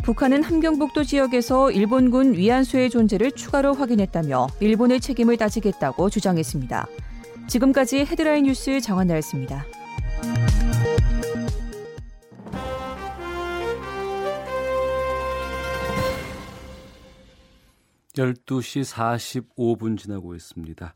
북한은 함경북도 지역에서 일본군 위안소의 존재를 추가로 확인했다며 일본의 책임을 따지겠다고 주장했습니다. 지금까지 헤드라인 뉴스 정한 나였습니다. 12시 45분 지나고 있습니다.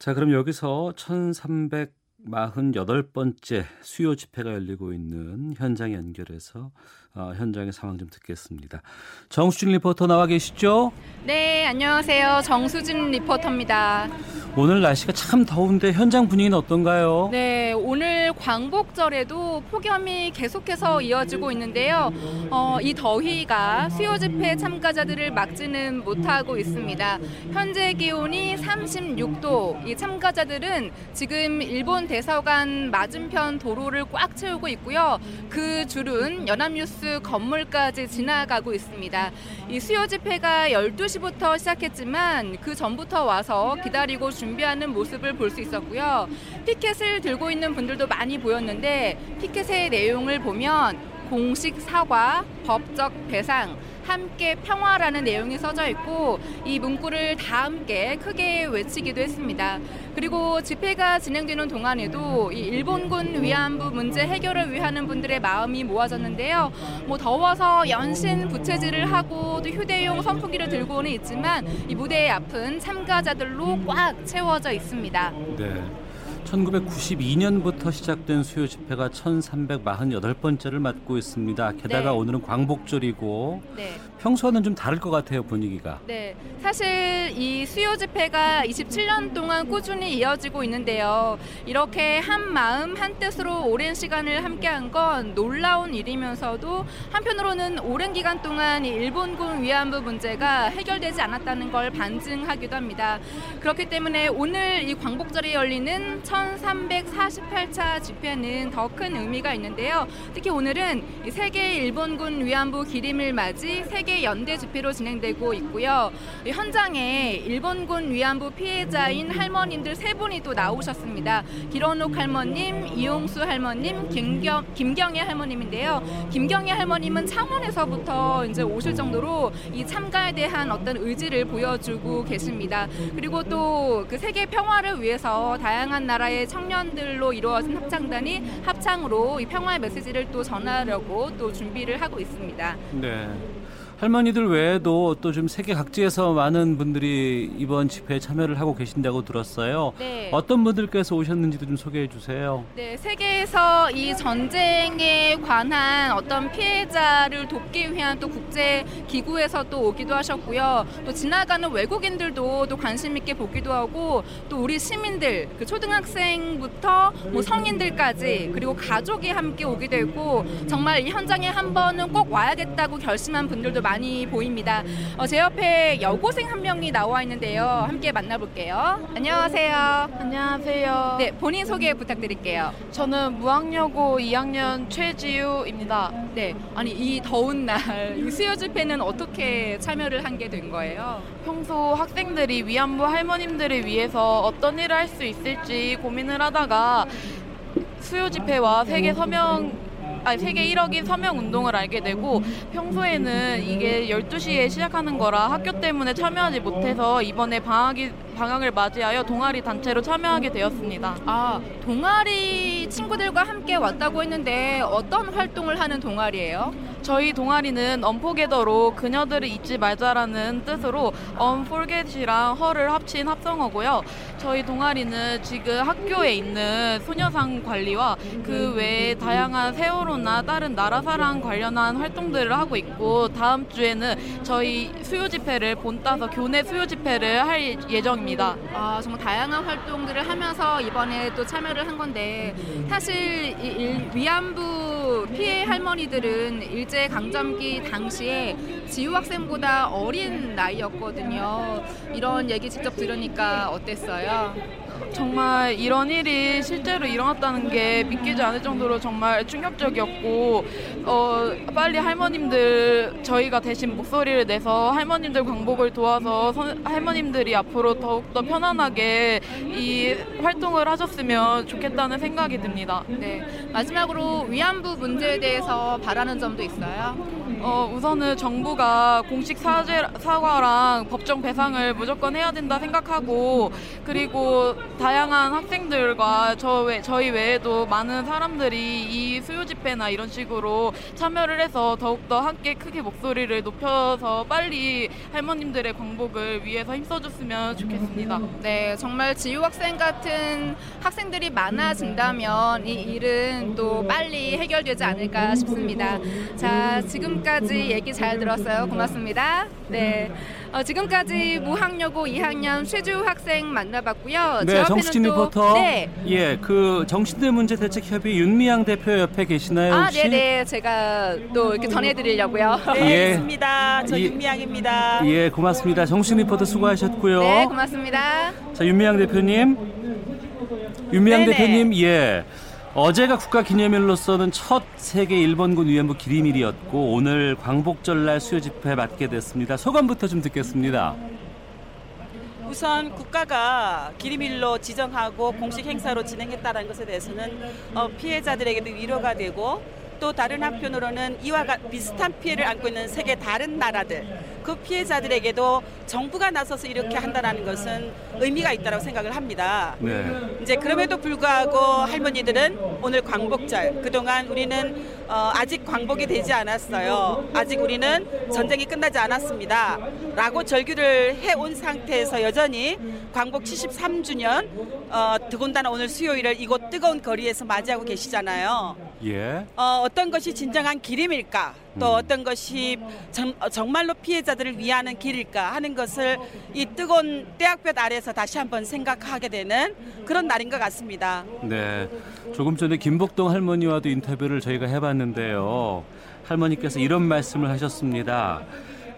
자, 그럼 여기서 1348번째 수요 집회가 열리고 있는 현장 연결해서 어, 현장의 상황 좀 듣겠습니다. 정수진 리포터 나와 계시죠? 네, 안녕하세요. 정수진 리포터입니다. 오늘 날씨가 참 더운데 현장 분위기는 어떤가요? 네, 오늘 광복절에도 폭염이 계속해서 이어지고 있는데요. 어, 이 더위가 수요 집회 참가자들을 막지는 못하고 있습니다. 현재 기온이 36도. 이 참가자들은 지금 일본 대사관 맞은편 도로를 꽉 채우고 있고요. 그 줄은 연합뉴스 건물까지 지나가고 있습니다. 이 수요 집회가 12시부터 시작했지만 그 전부터 와서 기다리고 준비하는 모습을 볼 수 있었고요. 피켓을 들고 있는 분들도 많이 보였는데 피켓의 내용을 보면 공식 사과, 법적 배상, 함께 평화라는 내용이 써져 있고 이 문구를 다 함께 크게 외치기도 했습니다. 그리고 집회가 진행되는 동안에도 이 일본군 위안부 문제 해결을 위하는 분들의 마음이 모아졌는데요. 뭐 더워서 연신 부채질을 하고 또 휴대용 선풍기를 들고는 있지만 이 무대의 앞은 참가자들로 꽉 채워져 있습니다. 네. 1992년부터 시작된 수요 집회가 1348번째를 맞고 있습니다. 게다가 네. 오늘은 광복절이고 네. 평소와는 좀 다를 것 같아요, 분위기가. 네, 사실 이 수요 집회가 27년 동안 꾸준히 이어지고 있는데요. 이렇게 한 마음 한 뜻으로 오랜 시간을 함께 한 건 놀라운 일이면서도 한편으로는 오랜 기간 동안 이 일본군 위안부 문제가 해결되지 않았다는 걸 반증하기도 합니다. 그렇기 때문에 오늘 이 광복절에 열리는 1348차 집회는 더 큰 의미가 있는데요. 특히 오늘은 이 세계 일본군 위안부 기림을 맞이 세계 연대 집회로 진행되고 있고요. 이 현장에 일본군 위안부 피해자인 할머님들 세 분이 또 나오셨습니다. 기런옥 할머님, 이용수 할머님, 김경, 김경애 할머님인데요. 김경애 할머님은 창원에서부터 이제 오실 정도로 이 참가에 대한 어떤 의지를 보여주고 계십니다. 그리고 또 그 세계 평화를 위해서 다양한 나라 의 청년들로 이루어진 합창단이 합창으로 이 평화의 메시지를 또 전하려고 또 준비를 하고 있습니다. 네. 할머니들 외에도 또 좀 세계 각지에서 많은 분들이 이번 집회에 참여를 하고 계신다고 들었어요. 네. 어떤 분들께서 오셨는지도 좀 소개해 주세요. 네, 세계에서 이 전쟁에 관한 어떤 피해자를 돕기 위한 또 국제 기구에서 또 오기도 하셨고요. 또 지나가는 외국인들도 또 관심 있게 보기도 하고 또 우리 시민들, 그 초등학생부터 뭐 성인들까지 그리고 가족이 함께 오기도 했고 정말 이 현장에 한 번은 꼭 와야겠다고 결심한 분들도 많이 보입니다. 어, 제 옆에 여고생 한 명이 나와 있는데요. 함께 만나볼게요. 안녕하세요. 안녕하세요. 네, 본인 소개 부탁드릴게요. 저는 무학여고 2학년 최지우입니다. 네, 아니 이 더운 날 이 수요 집회는 어떻게 참여를 한 게 된 거예요? 평소 학생들이 위안부 할머님들을 위해서 어떤 일을 할 수 있을지 고민을 하다가 수요 집회와 세계 서명 아니 세계 1억인 서명 운동을 알게 되고 평소에는 이게 12시에 시작하는 거라 학교 때문에 참여하지 못해서 이번에 방학이 방학을 맞이하여 동아리 단체로 참여하게 되었습니다. 아, 동아리 친구들과 함께 왔다고 했는데 어떤 활동을 하는 동아리예요? 저희 동아리는 언포게더로 그녀들을 잊지 말자라는 뜻으로 언폴겟이랑 허를 합친 합성어고요. 저희 동아리는 지금 학교에 있는 소녀상 관리와 그 외에 다양한 세월호나 다른 나라 사랑 관련한 활동들을 하고 있고 다음 주에는 저희 수요 집회를 본따서 교내 수요 집회를 할 예정입니다. 아, 정말 다양한 활동들을 하면서 이번에 또 참여를 한 건데 사실 이 일- 위안부 피해 할머니들은 일제 강점기 당시에 지우 학생보다 어린 나이였거든요. 이런 얘기 직접 들으니까 어땠어요? 정말 이런 일이 실제로 일어났다는 게 믿기지 않을 정도로 정말 충격적이었고 어, 빨리 할머님들 저희가 대신 목소리를 내서 할머님들 광복을 도와서 선- 할머님들이 앞으로 더욱더 편안하게 이 활동을 하셨으면 좋겠다는 생각이 듭니다. 네. 마지막으로 위안부 문제에 대해서 바라는 점도 있어요? 어, 우선은 정부가 공식 사죄, 사과랑 법정 배상을 무조건 해야 된다 생각하고 그리고 다양한 학생들과 저 외, 저희 외에도 많은 사람들이 이 수요 집회나 이런 식으로 참여를 해서 더욱더 함께 크게 목소리를 높여서 빨리 할머님들의 광복을 위해서 힘써줬으면 좋겠습니다. 네, 정말 지유 학생 같은 학생들이 많아진다면 이 일은 또 빨리 해결되지 않을까 싶습니다. 자, 지금까지 얘기 잘 들었어요. 고맙습니다. 네, 어, 지금까지 무학여고 2학년 최주 학생 만나봤고요. 제 네, 또- 리포터. 네. 예, 그 정신대 문제 대책 협의 윤미향 대표 옆에 계시나요 아, 혹시? 네네. 제가 또 이렇게 전해드리려고요. 네, 예. 있습니다. 저 예. 윤미향입니다. 예, 고맙습니다. 정신 리포터 수고하셨고요. 네, 고맙습니다. 자, 윤미향 대표님. 윤미향 네네. 대표님, 예. 어제가 국가기념일로서는 첫 세계 일본군 위안부 기림일이었고 오늘 광복절날 수요 집회 맞게 됐습니다. 소감부터 좀 듣겠습니다. 우선 국가가 기림일로 지정하고 공식 행사로 진행했다는 것에 대해서는 어, 피해자들에게도 위로가 되고 또 다른 한편으로는 이와 같- 비슷한 피해를 안고 있는 세계 다른 나라들 그 피해자들에게도 정부가 나서서 이렇게 한다는 것은 의미가 있다고 생각을 합니다. 네. 이제 그럼에도 불구하고 할머니들은 오늘 광복절 그동안 우리는 어, 아직 광복이 되지 않았어요. 아직 우리는 전쟁이 끝나지 않았습니다. 라고 절규를 해온 상태에서 여전히 광복 73주년 어, 더군다나 오늘 수요일을 이곳 뜨거운 거리에서 맞이하고 계시잖아요. 예. 어, 어떤 것이 진정한 기림일까? 또 음. 어떤 것이 정, 어, 정말로 피해자들을 위하는 길일까 하는 것을 이 뜨거운 떼약볕 아래서 다시 한번 생각하게 되는 그런 날인 것 같습니다. 네. 조금 전에 김복동 할머니와도 인터뷰를 저희가 해봤는데요. 할머니께서 이런 말씀을 하셨습니다.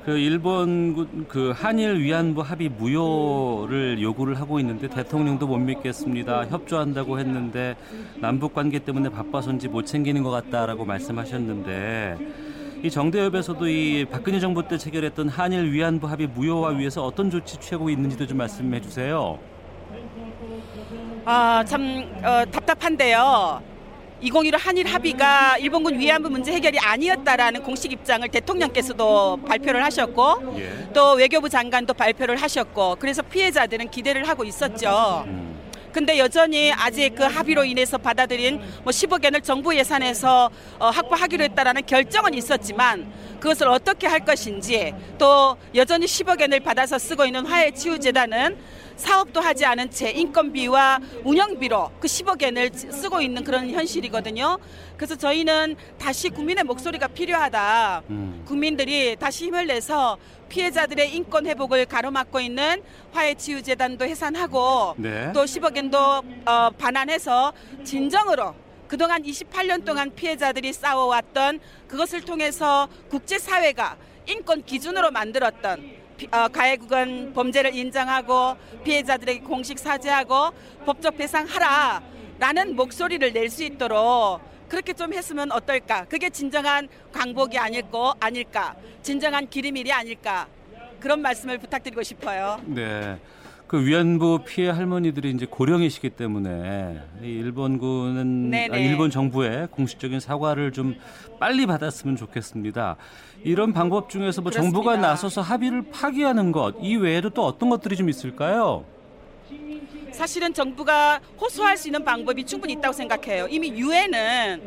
그 일본 그 한일 위안부 합의 무효를 요구를 하고 있는데 대통령도 못 믿겠습니다. 협조한다고 했는데 남북 관계 때문에 바빠서인지 못 챙기는 것 같다라고 말씀하셨는데 이 정대협에서도 이 박근혜 정부 때 체결했던 한일 위안부 합의 무효화 위해서 어떤 조치 취하고 있는지도 좀 말씀해 주세요. 아, 참 어, 답답한데요. 2015 한일 합의가 일본군 위안부 문제 해결이 아니었다라는 공식 입장을 대통령께서도 발표를 하셨고 예. 또 외교부 장관도 발표를 하셨고 그래서 피해자들은 기대를 하고 있었죠. 음. 근데 여전히 아직 그 합의로 인해서 받아들인 뭐 10억 엔을 정부 예산에서 어, 확보하기로 했다라는 결정은 있었지만 그것을 어떻게 할 것인지 또 여전히 10억 엔을 받아서 쓰고 있는 화해치유재단은 사업도 하지 않은 채 인건비와 운영비로 그 10억 엔을 쓰고 있는 그런 현실이거든요. 그래서 저희는 다시 국민의 목소리가 필요하다. 음. 국민들이 다시 힘을 내서 피해자들의 인권 회복을 가로막고 있는 화해치유재단도 해산하고 네. 또 10억 엔도 어, 반환해서 진정으로 그동안 28년 동안 피해자들이 싸워왔던 그것을 통해서 국제사회가 인권 기준으로 만들었던 피- 어, 가해국은 범죄를 인정하고 피해자들에게 공식 사죄하고 법적 배상하라라는 목소리를 낼 수 있도록 그렇게 좀 했으면 어떨까? 그게 진정한 광복이 아닐고 아닐까? 진정한 기림일이 아닐까? 그런 말씀을 부탁드리고 싶어요. 네. 그 위안부 피해 할머니들이 이제 고령이시기 때문에 이 일본군은. 아, 일본 정부의 공식적인 사과를 좀 빨리 받았으면 좋겠습니다. 이런 방법 중에서 뭐 정부가 그렇습니다. 나서서 합의를 파기하는 것 이 외에도 또 어떤 것들이 좀 있을까요? 사실은 정부가 호소할 수 있는 방법이 충분히 있다고 생각해요. 이미 유엔은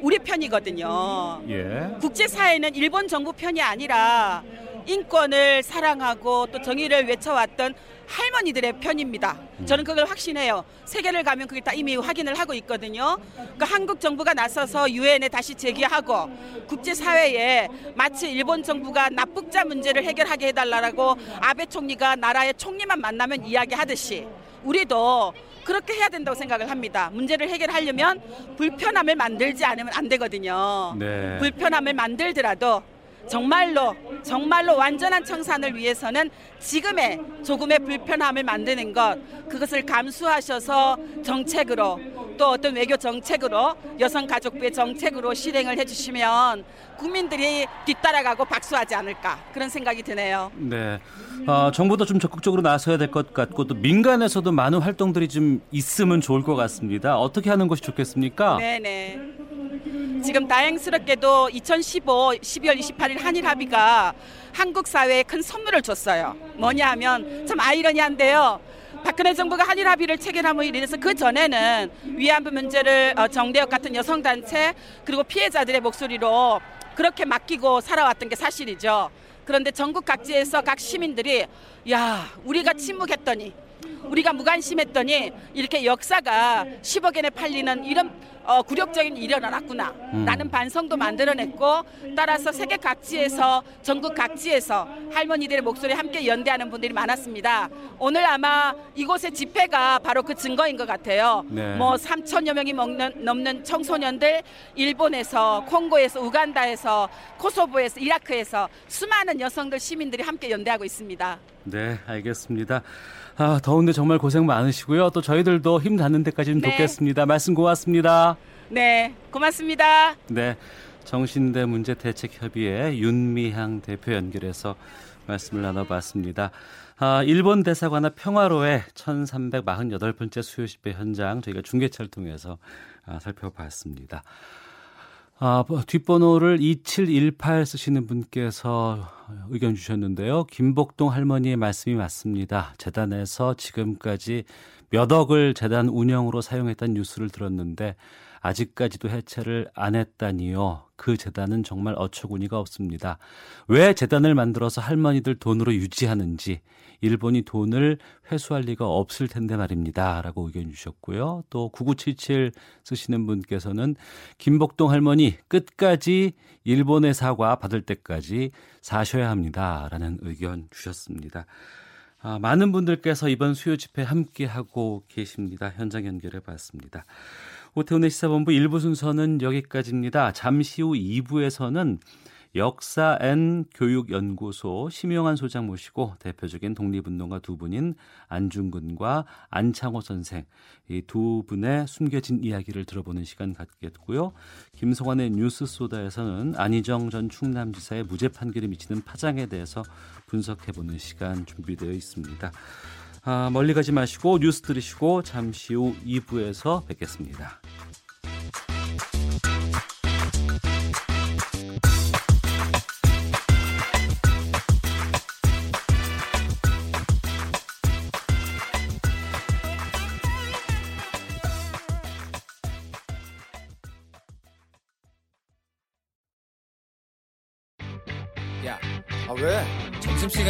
우리 편이거든요. 예. 국제사회는 일본 정부 편이 아니라 인권을 사랑하고 또 정의를 외쳐왔던 할머니들의 편입니다. 저는 그걸 확신해요. 세계를 가면 그게 다 이미 확인을 하고 있거든요. 그러니까 한국 정부가 나서서 유엔에 다시 제기하고 국제사회에 마치 일본 정부가 납북자 문제를 해결하게 해달라고 아베 총리가 나라의 총리만 만나면 이야기하듯이 우리도 그렇게 해야 된다고 생각을 합니다. 문제를 해결하려면 불편함을 만들지 않으면 안 되거든요. 네. 불편함을 만들더라도 정말로 정말로 완전한 청산을 위해서는 지금의 조금의 불편함을 만드는 것 그것을 감수하셔서 정책으로 또 어떤 외교 정책으로 여성가족부의 정책으로 실행을 해주시면 국민들이 뒤따라가고 박수하지 않을까 그런 생각이 드네요. 네. 어, 정부도 좀 적극적으로 나서야 될 것 같고 또 민간에서도 많은 활동들이 좀 있으면 좋을 것 같습니다. 어떻게 하는 것이 좋겠습니까? 네네. 지금 다행스럽게도 2015 12월 28일 한일 합의가 한국 사회에 큰 선물을 줬어요. 뭐냐 하면 참 아이러니한데요. 박근혜 정부가 한일 합의를 체결함으로 인해서 그 전에는 위안부 문제를 어, 정대역 같은 여성 단체 그리고 피해자들의 목소리로 그렇게 맡기고 살아왔던 게 사실이죠. 그런데 전국 각지에서 각 시민들이 야 우리가 침묵했더니 우리가 무관심했더니 이렇게 역사가 10억엔에 팔리는 이런 어, 굴욕적인 일이 일어났구나. 음. 라는 반성도 만들어냈고 따라서 세계 각지에서 전국 각지에서 할머니들의 목소리 함께 연대하는 분들이 많았습니다. 오늘 아마 이곳의 집회가 바로 그 증거인 것 같아요. 네. 뭐 3천여 명이 먹는, 넘는 청소년들 일본에서 콩고에서 우간다에서 코소보에서 이라크에서 수많은 여성들 시민들이 함께 연대하고 있습니다. 네, 알겠습니다. 아, 더운데 정말 고생 많으시고요. 또 저희들도 힘 닿는 데까지 좀 네. 돕겠습니다. 말씀 고맙습니다. 네, 고맙습니다. 네, 정신대 문제 대책 협의회 윤미향 대표 연결해서 말씀을 나눠봤습니다. 아, 일본 대사관 앞 평화로의 1348번째 수요 집회 현장 저희가 중계차를 통해서 아, 살펴봤습니다. 아, 뒷번호를 2718 쓰시는 분께서 의견 주셨는데요. 김복동 할머니의 말씀이 맞습니다. 재단에서 지금까지 몇 억을 재단 운영으로 사용했다는 뉴스를 들었는데 아직까지도 해체를 안 했다니요. 그 재단은 정말 어처구니가 없습니다. 왜 재단을 만들어서 할머니들 돈으로 유지하는지 일본이 돈을 회수할 리가 없을 텐데 말입니다. 라고 의견 주셨고요. 또 9977 쓰시는 분께서는 김복동 할머니 끝까지 일본의 사과 받을 때까지 사셔야 합니다. 라는 의견 주셨습니다. 아, 많은 분들께서 이번 수요 집회 함께 하고 계십니다. 현장 연결해 봤습니다. 오태훈의 시사본부 1부 순서는 여기까지입니다. 잠시 후 2부에서는 역사 N 교육연구소 심영환 소장 모시고 대표적인 독립운동가 두 분인 안중근과 안창호 선생 이 두 분의 숨겨진 이야기를 들어보는 시간 갖겠고요. 김성환의 뉴스 소다에서는 안희정 전 충남지사의 무죄 판결이 미치는 파장에 대해서 분석해보는 시간 준비되어 있습니다. 아, 멀리 가지 마시고 뉴스 들으시고 잠시 후 2부에서 뵙겠습니다.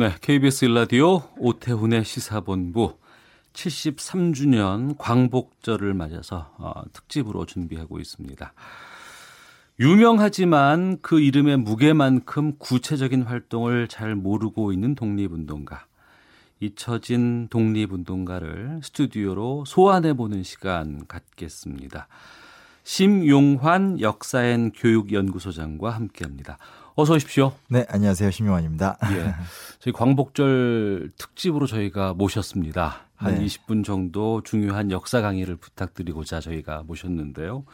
네, KBS 일라디오 오태훈의 시사본부 73주년 광복절을 맞아서 어, 특집으로 준비하고 있습니다. 유명하지만 그 이름의 무게만큼 구체적인 활동을 잘 모르고 있는 독립운동가. 잊혀진 독립운동가를 스튜디오로 소환해보는 시간 갖겠습니다. 심용환 역사엔 교육연구소장과 함께합니다. 어서 오십시오. 네, 안녕하세요. 심용환입니다. 예. 저희 광복절 특집으로 저희가 모셨습니다. 한 네. 20분 정도 중요한 역사 강의를 부탁드리고자 저희가 모셨는데요.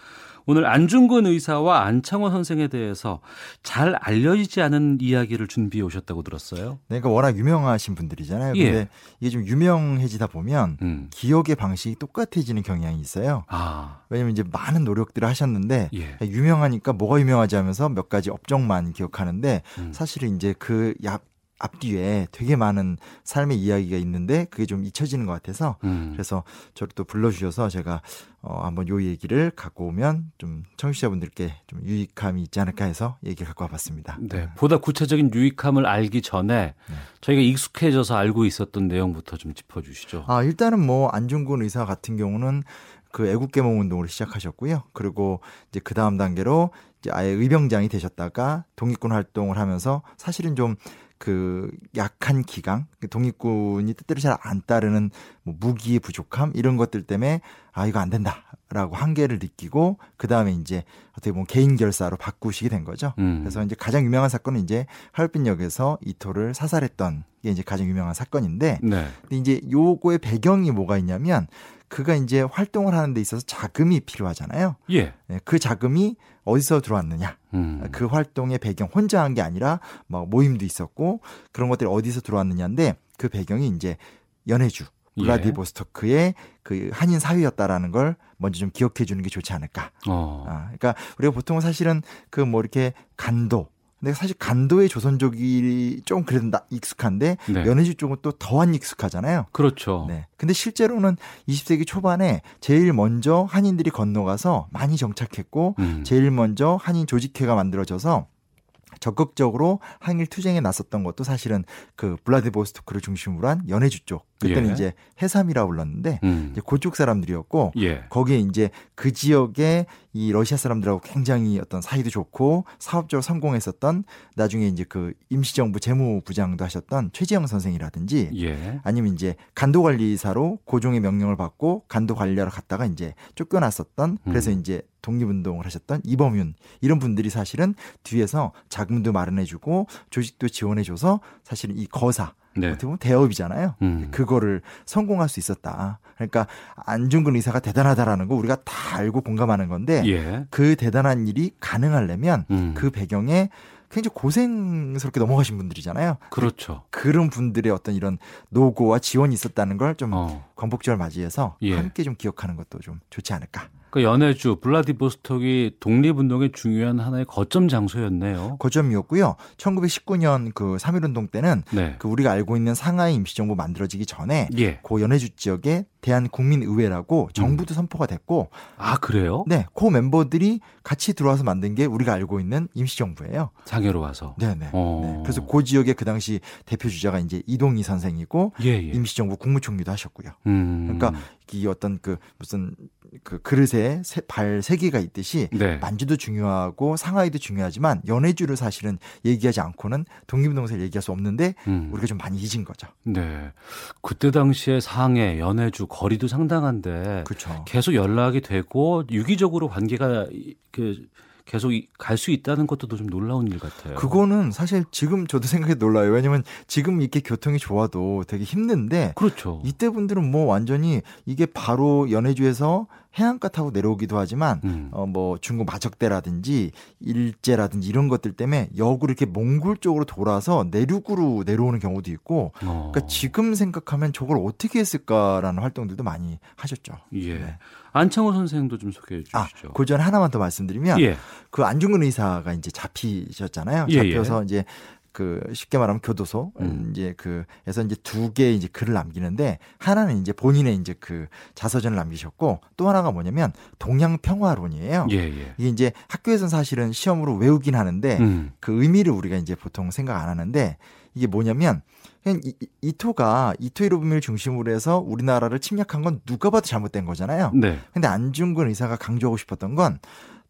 오늘 안중근 의사와 안창호 선생에 대해서 잘 알려지지 않은 이야기를 준비해 오셨다고 들었어요. 네, 그러니까 워낙 유명하신 분들이잖아요. 예. 근데 이게 좀 유명해지다 보면 음. 기억의 방식이 똑같아지는 경향이 있어요. 아, 왜냐면 이제 많은 노력들을 하셨는데 예. 유명하니까 뭐가 유명하지 하면서 몇 가지 업적만 기억하는데 음. 사실은 이제 그 앞, 앞뒤에 되게 많은 삶의 이야기가 있는데 그게 좀 잊혀지는 것 같아서 음. 그래서 저를 또 불러주셔서 제가 어, 한번 요 얘기를 갖고 오면 좀 청취자분들께 좀 유익함이 있지 않을까 해서 얘기를 갖고 와봤습니다. 네, 보다 구체적인 유익함을 알기 전에 저희가 익숙해져서 알고 있었던 내용부터 좀 짚어주시죠. 아, 일단은 뭐 안중근 의사 같은 경우는 그 애국개몽 운동을 시작하셨고요. 그리고 이제 그 다음 단계로 이제 아예 의병장이 되셨다가 독립군 활동을 하면서 사실은 좀 그 약한 기강, 그 독립군이 뜻대로 잘 안 따르는 뭐 무기의 부족함 이런 것들 때문에 아 이거 안 된다라고 한계를 느끼고 그 다음에 이제 어떻게 보면 개인 결사로 바꾸시게 된 거죠. 음. 그래서 이제 가장 유명한 사건은 이제 하얼빈역에서 이토를 사살했던 게 이제 가장 유명한 사건인데 네. 근데 이제 요거의 배경이 뭐가 있냐면 그가 이제 활동을 하는 데 있어서 자금이 필요하잖아요. 예. 네, 그 자금이 어디서 들어왔느냐? 음. 그 활동의 배경 혼자 한 게 아니라 막 모임도 있었고 그런 것들이 어디서 들어왔느냐인데 그 배경이 이제 연해주 예. 블라디보스토크의 그 한인 사회였다라는 걸 먼저 좀 기억해 주는 게 좋지 않을까. 어. 아, 그러니까 우리가 보통 사실은 그 뭐 이렇게 간도 근데 사실 간도의 조선족이 좀 그래도 나- 익숙한데 네. 연해주 쪽은 또 더한 익숙하잖아요. 그렇죠. 네. 근데 실제로는 20세기 초반에 제일 먼저 한인들이 건너가서 많이 정착했고 음. 제일 먼저 한인 조직회가 만들어져서 적극적으로 항일 투쟁에 나섰던 것도 사실은 그 블라디보스토크를 중심으로 한 연해주 쪽. 그때는 예. 이제 해삼이라 불렀는데 음. 이제 그쪽 사람들이었고 예. 거기에 이제 그 지역에 이 러시아 사람들하고 굉장히 어떤 사이도 좋고 사업적으로 성공했었던 나중에 이제 그 임시정부 재무부장도 하셨던 최지영 선생이라든지 예. 아니면 이제 간도관리사로 고종의 명령을 받고 간도관리하러 갔다가 이제 쫓겨났었던 그래서 음. 이제 독립운동을 하셨던 이범윤 이런 분들이 사실은 뒤에서 자금도 마련해주고 조직도 지원해줘서 사실은 이 거사 네. 어떻게 보면 대업이잖아요. 음. 그거를 성공할 수 있었다. 그러니까 안중근 의사가 대단하다라는 거 우리가 다 알고 공감하는 건데 예. 그 대단한 일이 가능하려면 음. 그 배경에 굉장히 고생스럽게 넘어가신 분들이잖아요. 그렇죠. 그런 분들의 어떤 이런 노고와 지원이 있었다는 걸좀 어. 광복절 맞이해서 예. 함께 좀 기억하는 것도 좀 좋지 않을까. 그 연해주 블라디보스톡이 독립운동의 중요한 하나의 거점 장소였네요. 고점이었고요. 1919년 그 3.1운동 때는 네. 그 우리가 알고 있는 상하이 임시정부 만들어지기 전에 예. 고 연해주 지역에 대한국민의회라고 정부도 선포가 됐고 아 그래요? 네, 그 멤버들이 같이 들어와서 만든 게 우리가 알고 있는 임시정부예요. 상해로 와서. 네네. 어. 네. 그래서 그 지역의 그 당시 대표 주자가 이제 이동희 선생이고 예, 예. 임시정부 국무총리도 하셨고요. 음. 그러니까 이 어떤 그 무슨 그 그릇에 세, 발세 개가 있듯이 네. 만주도 중요하고 상하이도 중요하지만 연해주를 사실은 얘기하지 않고는 독립운동사를 얘기할 수 없는데 음. 우리가 좀 많이 잊은 거죠. 네. 그때 당시에 상해, 연해주 거리도 상당한데 그렇죠. 계속 연락이 되고 유기적으로 관계가 이- 그 계속 갈 수 있다는 것도 좀 놀라운 일 같아요. 그거는 사실 지금 저도 생각해 놀라요. 왜냐면 지금 이렇게 교통이 좋아도 되게 힘든데 그렇죠. 이때 분들은 뭐 완전히 이게 바로 연해주에서 해안가 타고 내려오기도 하지만 음. 어뭐 중국 마적대라든지 일제라든지 이런 것들 때문에 역으로 이렇게 몽골 쪽으로 돌아서 내륙으로 내려오는 경우도 있고 어. 그러니까 지금 생각하면 저걸 어떻게 했을까라는 활동들도 많이 하셨죠. 예. 네. 안창호 선생도 좀 소개해 아, 주시죠. 그전 하나만 더 말씀드리면 예. 그 안중근 의사가 이제 잡히셨잖아요. 예, 잡혀서 이제 그 쉽게 말하면 교도소 음. 이제 그에서 이제 두 개 이제 글을 남기는데 하나는 이제 본인의 이제 그 자서전을 남기셨고 또 하나가 뭐냐면 동양 평화론이에요. 예, 예. 이게 이제 학교에서는 사실은 시험으로 외우긴 하는데 음. 그 의미를 우리가 이제 보통 생각 안 하는데 이게 뭐냐면 이, 이- 이토가 이토 히로부미를 중심으로 해서 우리나라를 침략한 건 누가 봐도 잘못된 거잖아요. 네. 근데 안중근 의사가 강조하고 싶었던 건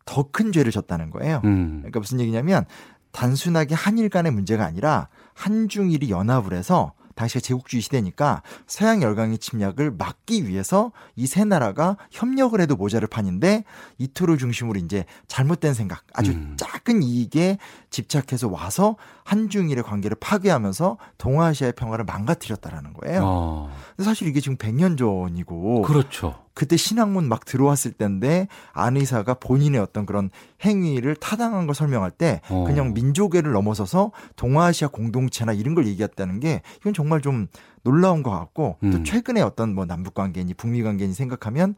더 큰 죄를 졌다는 거예요. 음. 그러니까 무슨 얘기냐면 단순하게 한일 간의 문제가 아니라 한중일이 연합을 해서 당시가 제국주의 시대니까 서양 열강의 침략을 막기 위해서 이 세 나라가 협력을 해도 모자를 판인데 이토를 중심으로 이제 잘못된 생각, 아주 음. 작은 이익에 집착해서 와서 한중일의 관계를 파괴하면서 동아시아의 평화를 망가뜨렸다라는 거예요. 어, 근데 사실 이게 지금 100년 전이고 그렇죠. 그때 신학문 막 들어왔을 때인데 안 의사가 본인의 어떤 그런 행위를 타당한 걸 설명할 때 어. 그냥 민족애를 넘어서서 동아시아 공동체나 이런 걸 얘기했다는 게 이건 정말 좀 놀라운 것 같고 또 음. 최근에 어떤 뭐 남북 관계니 북미 관계니 생각하면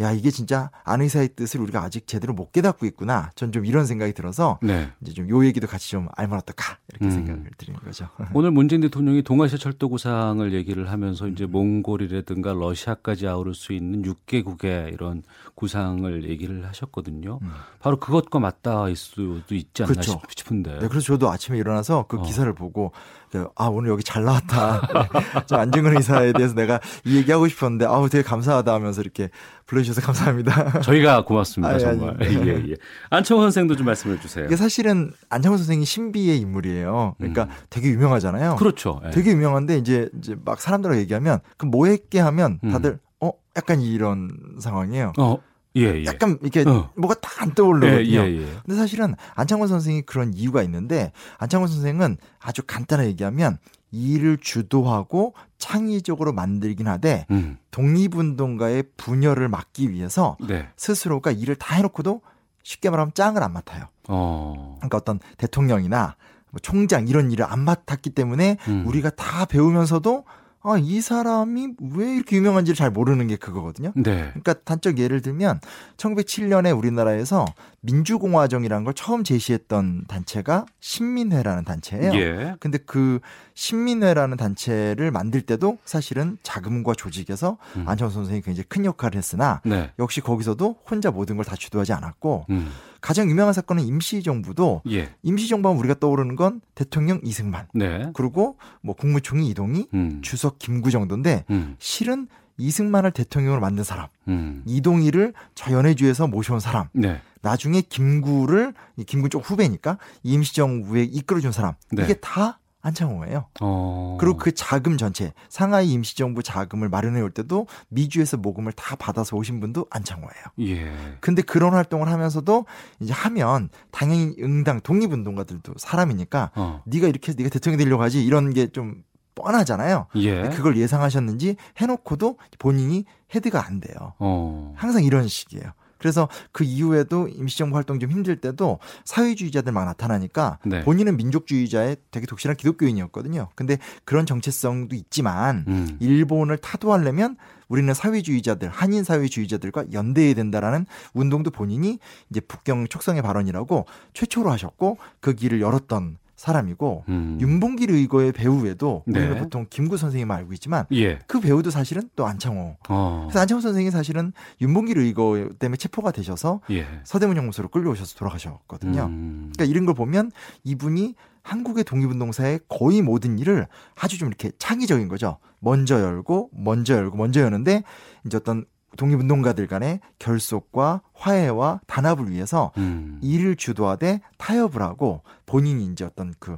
야 이게 진짜 안 의사의 뜻을 우리가 아직 제대로 못 깨닫고 있구나. 전 좀 이런 생각이 들어서 네. 이제 좀 요 얘기도 같이 좀 알면 어떨까 이렇게 음. 생각을 드리는 거죠. 오늘 문재인 대통령이 동아시아 철도 구상을 얘기를 하면서 이제 몽골이라든가 러시아까지 아우를 수 있는 6개국의 이런 구상을 얘기를 하셨거든요. 음. 바로 그것과 맞닿을 수도 있지 않나 그렇죠. 싶- 싶은데. 네, 그래서 저도 아침에 일어나서 그 어. 기사를 보고 그, 아 오늘 여기 잘 나왔다. 안중근 의사에 대해서 내가 이 얘기하고 싶었는데 아우 되게 감사하다 하면서 이렇게 불러주셔서 감사합니다. 저희가 고맙습니다, 아니, 정말. 아니, 네. 예, 예. 안청원 선생도 좀 말씀해 주세요. 이게 사실은 안창호 선생이 신비의 인물이에요. 그러니까 음. 되게 유명하잖아요. 그렇죠. 예. 되게 유명한데 이제 이제 막 사람들하고 얘기하면 그뭐 했게 하면 음. 다들 어 약간 이런 상황이에요. 어, 예, 예. 약간 이렇게 어. 뭐가 딱 안 떠오르거든요. 예, 예, 예. 근데 사실은 안창원 선생이 그런 이유가 있는데 안창원 선생은 아주 간단하게 얘기하면 일을 주도하고 창의적으로 만들긴 하되 음. 독립운동가의 분열을 막기 위해서 네. 스스로가 일을 다 해놓고도 쉽게 말하면 짱을 안 맡아요. 어. 그러니까 어떤 대통령이나 뭐 총장 이런 일을 안 맡았기 때문에 음. 우리가 다 배우면서도 아, 이 사람이 왜 이렇게 유명한지를 잘 모르는 게 그거거든요. 네. 그러니까 단적 예를 들면 1907년에 우리나라에서 민주공화정이라는 걸 처음 제시했던 단체가 신민회라는 단체예요. 예. 근데 그 신민회라는 단체를 만들 때도 사실은 자금과 조직에서 음. 안철수 선생이 굉장히 큰 역할을 했으나 네. 역시 거기서도 혼자 모든 걸 다 주도하지 않았고 음. 가장 유명한 사건은 임시정부도 예. 임시정부하면 우리가 떠오르는 건 대통령 이승만 네. 그리고 뭐 국무총리 이동희 음. 주석 김구 정도인데 음. 실은 이승만을 대통령으로 만든 사람 음. 이동희를 저 연해주에서 모셔온 사람 네. 나중에 김구를 이 김구 쪽 후배니까 임시정부에 이끌어준 사람 네. 이게 다 안창호예요. 어. 그리고 그 자금 전체 상하이 임시정부 자금을 마련해 올 때도 미주에서 모금을 다 받아서 오신 분도 안창호예요. 예. 근데 그런 활동을 하면서도 이제 하면 당연히 응당 독립운동가들도 사람이니까 어. 네가 이렇게 네가 대통령이 되려고 하지 이런 게 좀 뻔하잖아요. 예. 그걸 예상하셨는지 해놓고도 본인이 헤드가 안 돼요. 어. 항상 이런 식이에요. 그래서 그 이후에도 임시정부 활동 좀 힘들 때도 사회주의자들 막 나타나니까 네. 본인은 민족주의자의 되게 독실한 기독교인이었거든요. 근데 그런 정체성도 있지만 음. 일본을 타도하려면 우리는 사회주의자들, 한인 사회주의자들과 연대해야 된다라는 운동도 본인이 이제 북경 촉성의 발언이라고 최초로 하셨고 그 길을 열었던 사람이고 음. 윤봉길 의거의 배우에도 우리는 네. 보통 김구 선생님을 알고 있지만 예. 그 배우도 사실은 또 안창호. 어. 그래서 안창호 선생이 사실은 윤봉길 의거 때문에 체포가 되셔서 예. 서대문 형무소로 끌려오셔서 돌아가셨거든요. 음. 그러니까 이런 걸 보면 이분이 한국의 독립운동사의 거의 모든 일을 아주 좀 이렇게 창의적인 거죠. 먼저 열고, 먼저 열고, 먼저 여는데 이제 어떤 독립운동가들 간의 결속과 화해와 단합을 위해서 음. 일을 주도하되 타협을 하고 본인이 이제 어떤 그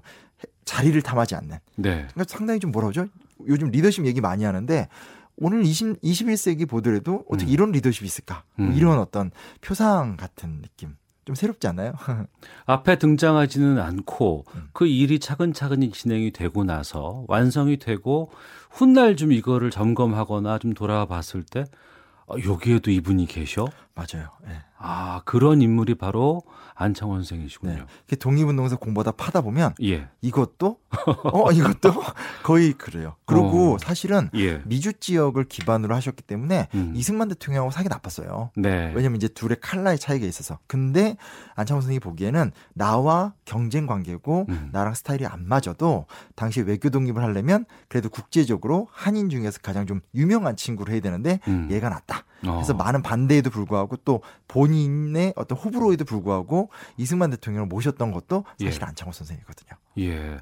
자리를 탐하지 않는. 네. 그러니까 상당히 좀 뭐라 그러죠? 요즘 리더십 얘기 많이 하는데 오늘 20, 21세기 보더라도 어떻게 음. 이런 리더십이 있을까? 뭐 음. 이런 어떤 표상 같은 느낌. 좀 새롭지 않나요? 앞에 등장하지는 않고 음. 그 일이 차근차근히 진행이 되고 나서 완성이 되고 훗날 좀 이거를 점검하거나 좀 돌아봤을 때 어, 여기에도 이분이 계셔? 맞아요. 예. 아 그런 인물이 바로 안창원 선생이시군요. 네. 이렇게 독립운동에서 공부하다 파다 보면 예. 이것도 어 이것도 거의 그래요. 그리고 어. 사실은 예. 미주 지역을 기반으로 하셨기 때문에 음. 이승만 대통령하고 사기 나빴어요. 네. 왜냐면 이제 둘의 칼라의 차이가 있어서. 근데 안창호 선생이 보기에는 나와 경쟁 관계고 음. 나랑 스타일이 안 맞아도 당시 외교 독립을 하려면 그래도 국제적으로 한인 중에서 가장 좀 유명한 친구를 해야 되는데 음. 얘가 낫다. 어. 그래서 많은 반대에도 불구하고 또 본인의 어떤 호불호에도 불구하고 이승만 대통령을 모셨던 것도 사실 예. 안창호 선생이거든요. 예.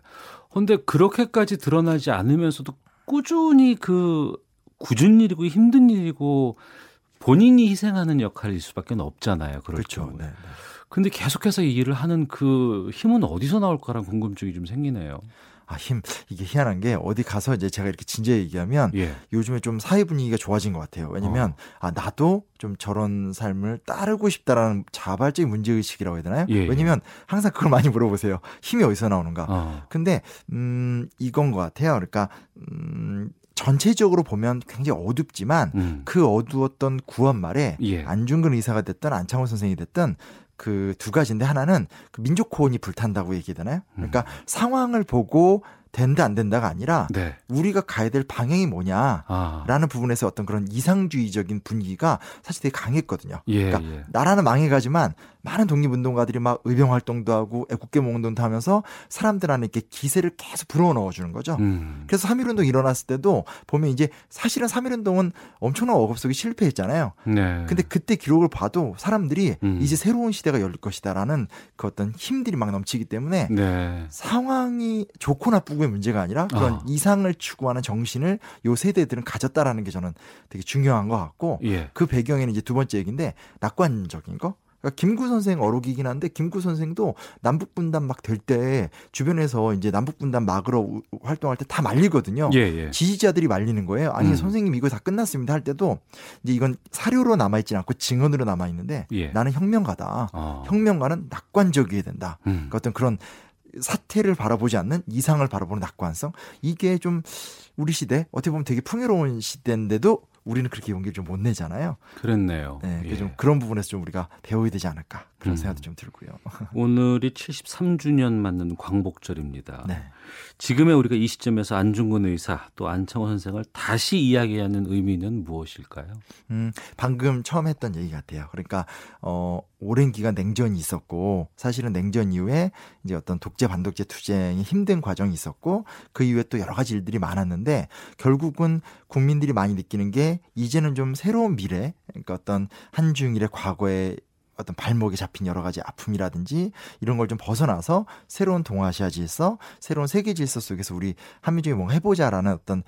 근데 그렇게까지 드러나지 않으면서도 꾸준히 그 굳은 일이고 힘든 일이고 본인이 희생하는 역할일 수밖에 없잖아요. 그렇죠. 네, 네. 근데 계속해서 이 일을 하는 그 힘은 어디서 나올까라는 궁금증이 좀 생기네요. 아, 힘, 이게 희한한 게 어디 가서 이제 제가 이렇게 진지하게 얘기하면 예. 요즘에 좀 사회 분위기가 좋아진 것 같아요. 왜냐면, 아, 나도 좀 저런 삶을 따르고 싶다라는 자발적인 문제의식이라고 해야 되나요? 예, 예. 왜냐면 항상 그걸 많이 물어보세요. 힘이 어디서 나오는가? 어. 근데, 음, 이건 것 같아요. 그러니까, 음, 전체적으로 보면 굉장히 어둡지만 음. 그 어두웠던 구원 말에 예. 안중근 의사가 됐든 안창호 선생이 됐든 그 두 가지인데 하나는 그 민족 호언이 불탄다고 얘기되나요? 그러니까 상황을 보고 된다 안 된다가 아니라 음. 네. 우리가 가야 될 방향이 뭐냐라는 아. 부분에서 어떤 그런 이상주의적인 분위기가 사실 되게 강했거든요. 예, 그러니까 예. 나라는 망해가지만 많은 독립운동가들이 막 의병 활동도 하고 애국계몽 운동도 하면서 사람들 안에 이렇게 기세를 계속 불어 넣어주는 거죠. 음. 그래서 3.1운동 일어났을 때도 보면 이제 사실은 3.1운동은 엄청난 억압 속에 실패했잖아요. 네. 근데 그때 기록을 봐도 사람들이 음. 이제 새로운 시대가 열릴 것이다라는 그 어떤 힘들이 막 넘치기 때문에 네. 상황이 좋고 나쁘고의 문제가 아니라 그런 아. 이상을 추구하는 정신을 요 세대들은 가졌다라는 게 저는 되게 중요한 것 같고 예. 그 배경에는 이제 두 번째 얘기인데 낙관적인 거. 그러니까 김구 선생 어록이긴 한데 김구 선생도 남북 분단 막 될 때 주변에서 이제 남북 분단 막으러 우- 활동할 때 다 말리거든요. 예, 예. 지지자들이 말리는 거예요. 아니 음. 선생님 이거 다 끝났습니다 할 때도 이제 이건 사료로 남아 있지 않고 증언으로 남아 있는데 예. 나는 혁명가다. 어. 혁명가는 낙관적이어야 된다. 음. 그러니까 어떤 그런 사태를 바라보지 않는 이상을 바라보는 낙관성 이게 좀 우리 시대 어떻게 보면 되게 풍요로운 시대인데도 우리는 그렇게 용기를 좀 못 내잖아요. 그랬네요. 네, 예. 좀 그런 부분에서 좀 우리가 배워야 되지 않을까 그런 음. 생각도 좀 들고요. 오늘이 73주년 맞는 광복절입니다. 네. 지금의 우리가 이 시점에서 안중근 의사 또 안창호 선생을 다시 이야기하는 의미는 무엇일까요? 음, 방금 처음 했던 얘기 같아요. 그러니까 어 오랜 기간 냉전이 있었고 사실은 냉전 이후에 이제 어떤 독재 반독재 투쟁이 힘든 과정이 있었고 그 이후에 또 여러 가지 일들이 많았는데 결국은 국민들이 많이 느끼는 게 이제는 좀 새로운 미래 그러니까 어떤 한중일의 과거에 어떤 발목에 잡힌 여러 가지 아픔이라든지 이런 걸 좀 벗어나서 새로운 동아시아 질서, 새로운 세계 질서 속에서 우리 한민족이 뭔가 해보자라는 어떤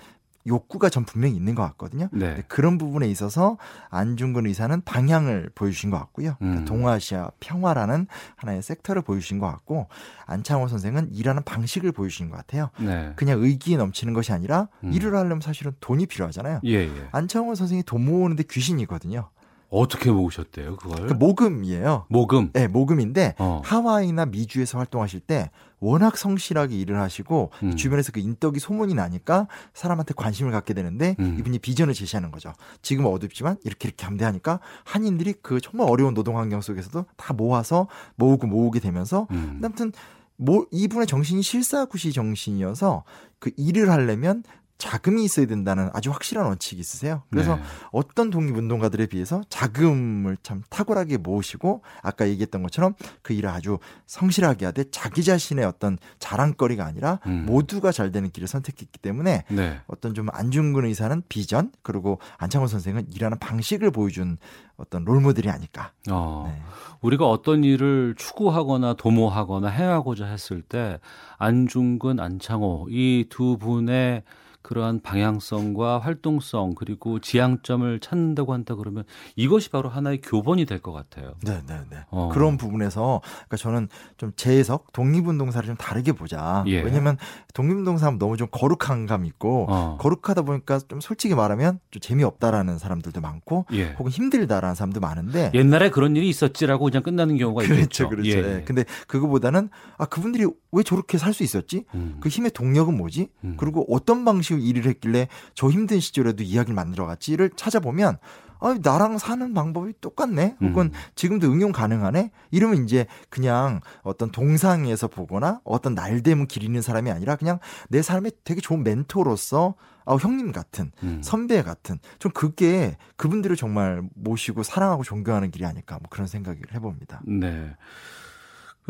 욕구가 전 분명히 있는 것 같거든요. 네. 그런 부분에 있어서 안중근 의사는 방향을 보여주신 것 같고요. 그러니까 음. 동아시아 평화라는 하나의 섹터를 보여주신 것 같고 안창호 선생은 일하는 방식을 보여주신 것 같아요. 네. 그냥 의기에 넘치는 것이 아니라 음. 일을 하려면 사실은 돈이 필요하잖아요. 예, 예. 안창호 선생이 돈 모으는데 귀신이거든요. 어떻게 모으셨대요, 그걸? 그 모금이에요. 모금. 네, 모금인데 어. 하와이나 미주에서 활동하실 때 워낙 성실하게 일을 하시고 음. 주변에서 그 인덕이 소문이 나니까 사람한테 관심을 갖게 되는데 음. 이분이 비전을 제시하는 거죠. 지금 어둡지만 이렇게 이렇게 하면 돼 하니까 한인들이 그 정말 어려운 노동 환경 속에서도 다 모아서 모으고 모으게 되면서 음. 아무튼 뭐 이분의 정신이 실사구시 정신이어서 그 일을 하려면 자금이 있어야 된다는 아주 확실한 원칙이 있으세요. 그래서 네. 어떤 독립운동가들에 비해서 자금을 참 탁월하게 모으시고 아까 얘기했던 것처럼 그 일을 아주 성실하게 하되 자기 자신의 어떤 자랑거리가 아니라 음. 모두가 잘 되는 길을 선택했기 때문에 네. 어떤 좀 안중근 의사는 비전 그리고 안창호 선생은 일하는 방식을 보여준 어떤 롤모델이 아닐까. 어. 네. 우리가 어떤 일을 추구하거나 도모하거나 행하고자 했을 때 안중근, 안창호 이 두 분의 그러한 방향성과 활동성 그리고 지향점을 찾는다고 한다 그러면 이것이 바로 하나의 교본이 될 것 같아요. 네, 네, 네. 어. 그런 부분에서 그러니까 저는 좀 재해석 독립운동사를 좀 다르게 보자. 예. 왜냐면 독립운동사 하면 너무 좀 거룩한 감 있고 어. 거룩하다 보니까 좀 솔직히 말하면 좀 재미없다라는 사람들도 많고 예. 혹은 힘들다라는 사람도 많은데 옛날에 그런 일이 있었지라고 그냥 끝나는 경우가 그렇죠, 있겠죠. 그렇죠. 예, 예. 근데 그거보다는 아 그분들이 왜 저렇게 살 수 있었지? 음. 그 힘의 동력은 뭐지? 음. 그리고 어떤 방식 으로 일을 했길래 저 힘든 시절에도 이야기를 만들어갔지를 찾아보면 아, 나랑 사는 방법이 똑같네. 혹은 음. 지금도 응용 가능하네. 이러면 이제 그냥 어떤 동상에서 보거나 어떤 날대문 기리는 사람이 아니라 그냥 내 삶에 되게 좋은 멘토로서 아, 형님 같은 음. 선배 같은 좀 그게 그분들을 정말 모시고 사랑하고 존경하는 길이 아닐까 뭐 그런 생각을 해봅니다. 네.